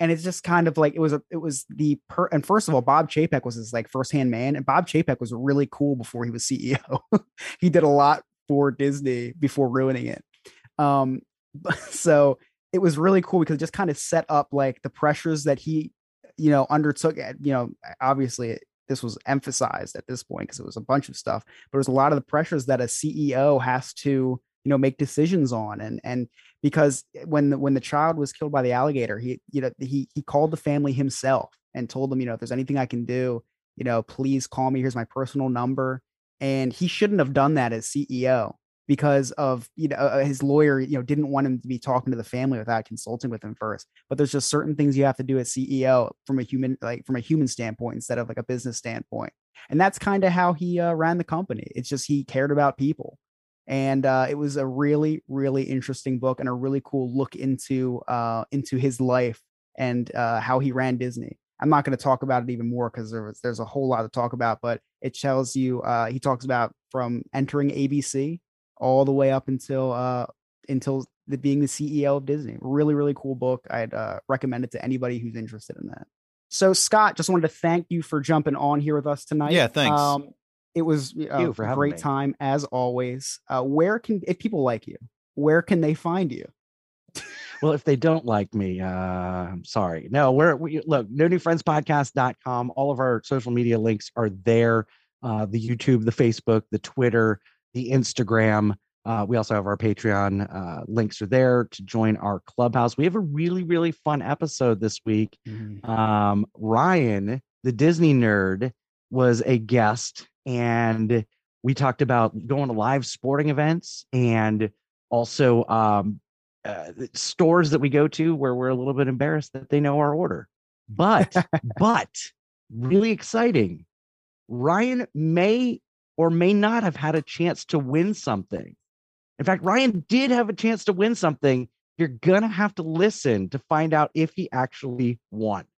Speaker 4: and it's just kind of like it was a it was the per and first of all bob chapek was his like firsthand man and bob chapek was really cool before he was ceo he did a lot for disney before ruining it um so it was really cool because it just kind of set up like the pressures that he you know undertook at you know obviously it, this was emphasized at this point because it was a bunch of stuff but it was a lot of the pressures that a ceo has to you know make decisions on and and because eh, when the, when the child was killed by the alligator, he you know he he called the family himself and told them, you know, if there's anything I can do, you know, please call me. Here's my personal number. And he shouldn't have done that as CEO because of you know uh, his lawyer you know didn't want him to be talking to the family without consulting with him first. But there's just certain things you have to do as ceo from a human like from a human standpoint instead of like a business standpoint. And that's kind of how he uh, ran the company. It's just he cared about people. And uh, it was a really really interesting book and a really cool look into uh, into his life and uh, how he ran disney. I'm not going to talk about it even more because there there's a whole lot to talk about but it tells you uh, he talks about from entering abc all the way up until uh, until the, being the ceo of disney really really cool book i'd uh, recommend it to anybody who's interested in that so scott just wanted to thank you for jumping on here with us tonight
Speaker 3: Yeah, thanks.
Speaker 4: um, It was uh,
Speaker 2: you for
Speaker 4: a great
Speaker 2: me.
Speaker 4: time as always. Uh, where can if people like you, where can they find you?
Speaker 2: Well, if they don't like me, uh, I'm sorry. No, we're we look, no new friends podcast.com. All of our social media links are there. Uh, the YouTube, the Facebook, the Twitter, the Instagram. Uh, we also have our Patreon uh, links are there to join our clubhouse. We have a really, really fun episode this week. Um, Ryan, the Disney nerd, was a guest, and we talked about going to live sporting events and also um, uh, stores that we go to where we're a little bit embarrassed that they know our order. But, but really exciting. Ryan may or may not have had a chance to win something. In fact, Ryan did have a chance to win something. You're going to have to listen to find out if he actually won.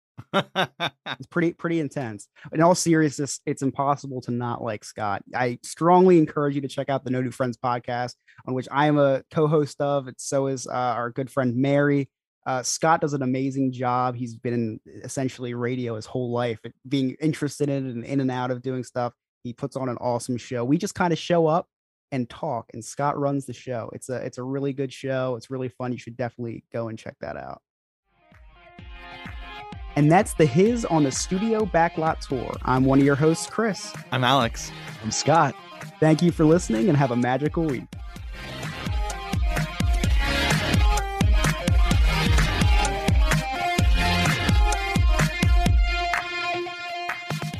Speaker 4: It's pretty pretty intense. In all seriousness, it's impossible to not like Scott. I strongly encourage you to check out the No New Friends podcast, on which I am a co-host of. It's so is uh, our good friend Mary. Uh, Scott does an amazing job. He's been in essentially radio his whole life, being interested in it and in and out of doing stuff. He puts on an awesome show. We just kind of show up and talk, and Scott runs the show. It's a it's a really good show. It's really fun. You should definitely go and check that out. And that's the Hiz on the Studio Backlot Tour. I'm one of your hosts, Chris.
Speaker 3: I'm Alex.
Speaker 2: I'm Scott.
Speaker 4: Thank you for listening and have a magical week.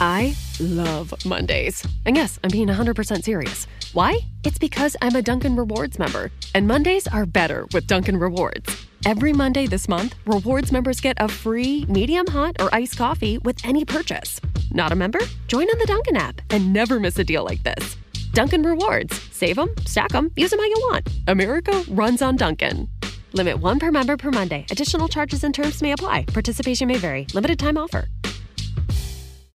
Speaker 8: I love Mondays. And yes, I'm being 100% serious. Why? It's because I'm a Dunkin' Rewards member, and Mondays are better with Dunkin' Rewards. Every Monday this month, rewards members get a free medium hot or iced coffee with any purchase. Not a member? Join on the Dunkin' app and never miss a deal like this. Dunkin' Rewards. Save them, stack them, use them how you want. America runs on Dunkin'. Limit one per member per Monday. Additional charges and terms may apply. Participation may vary. Limited time offer.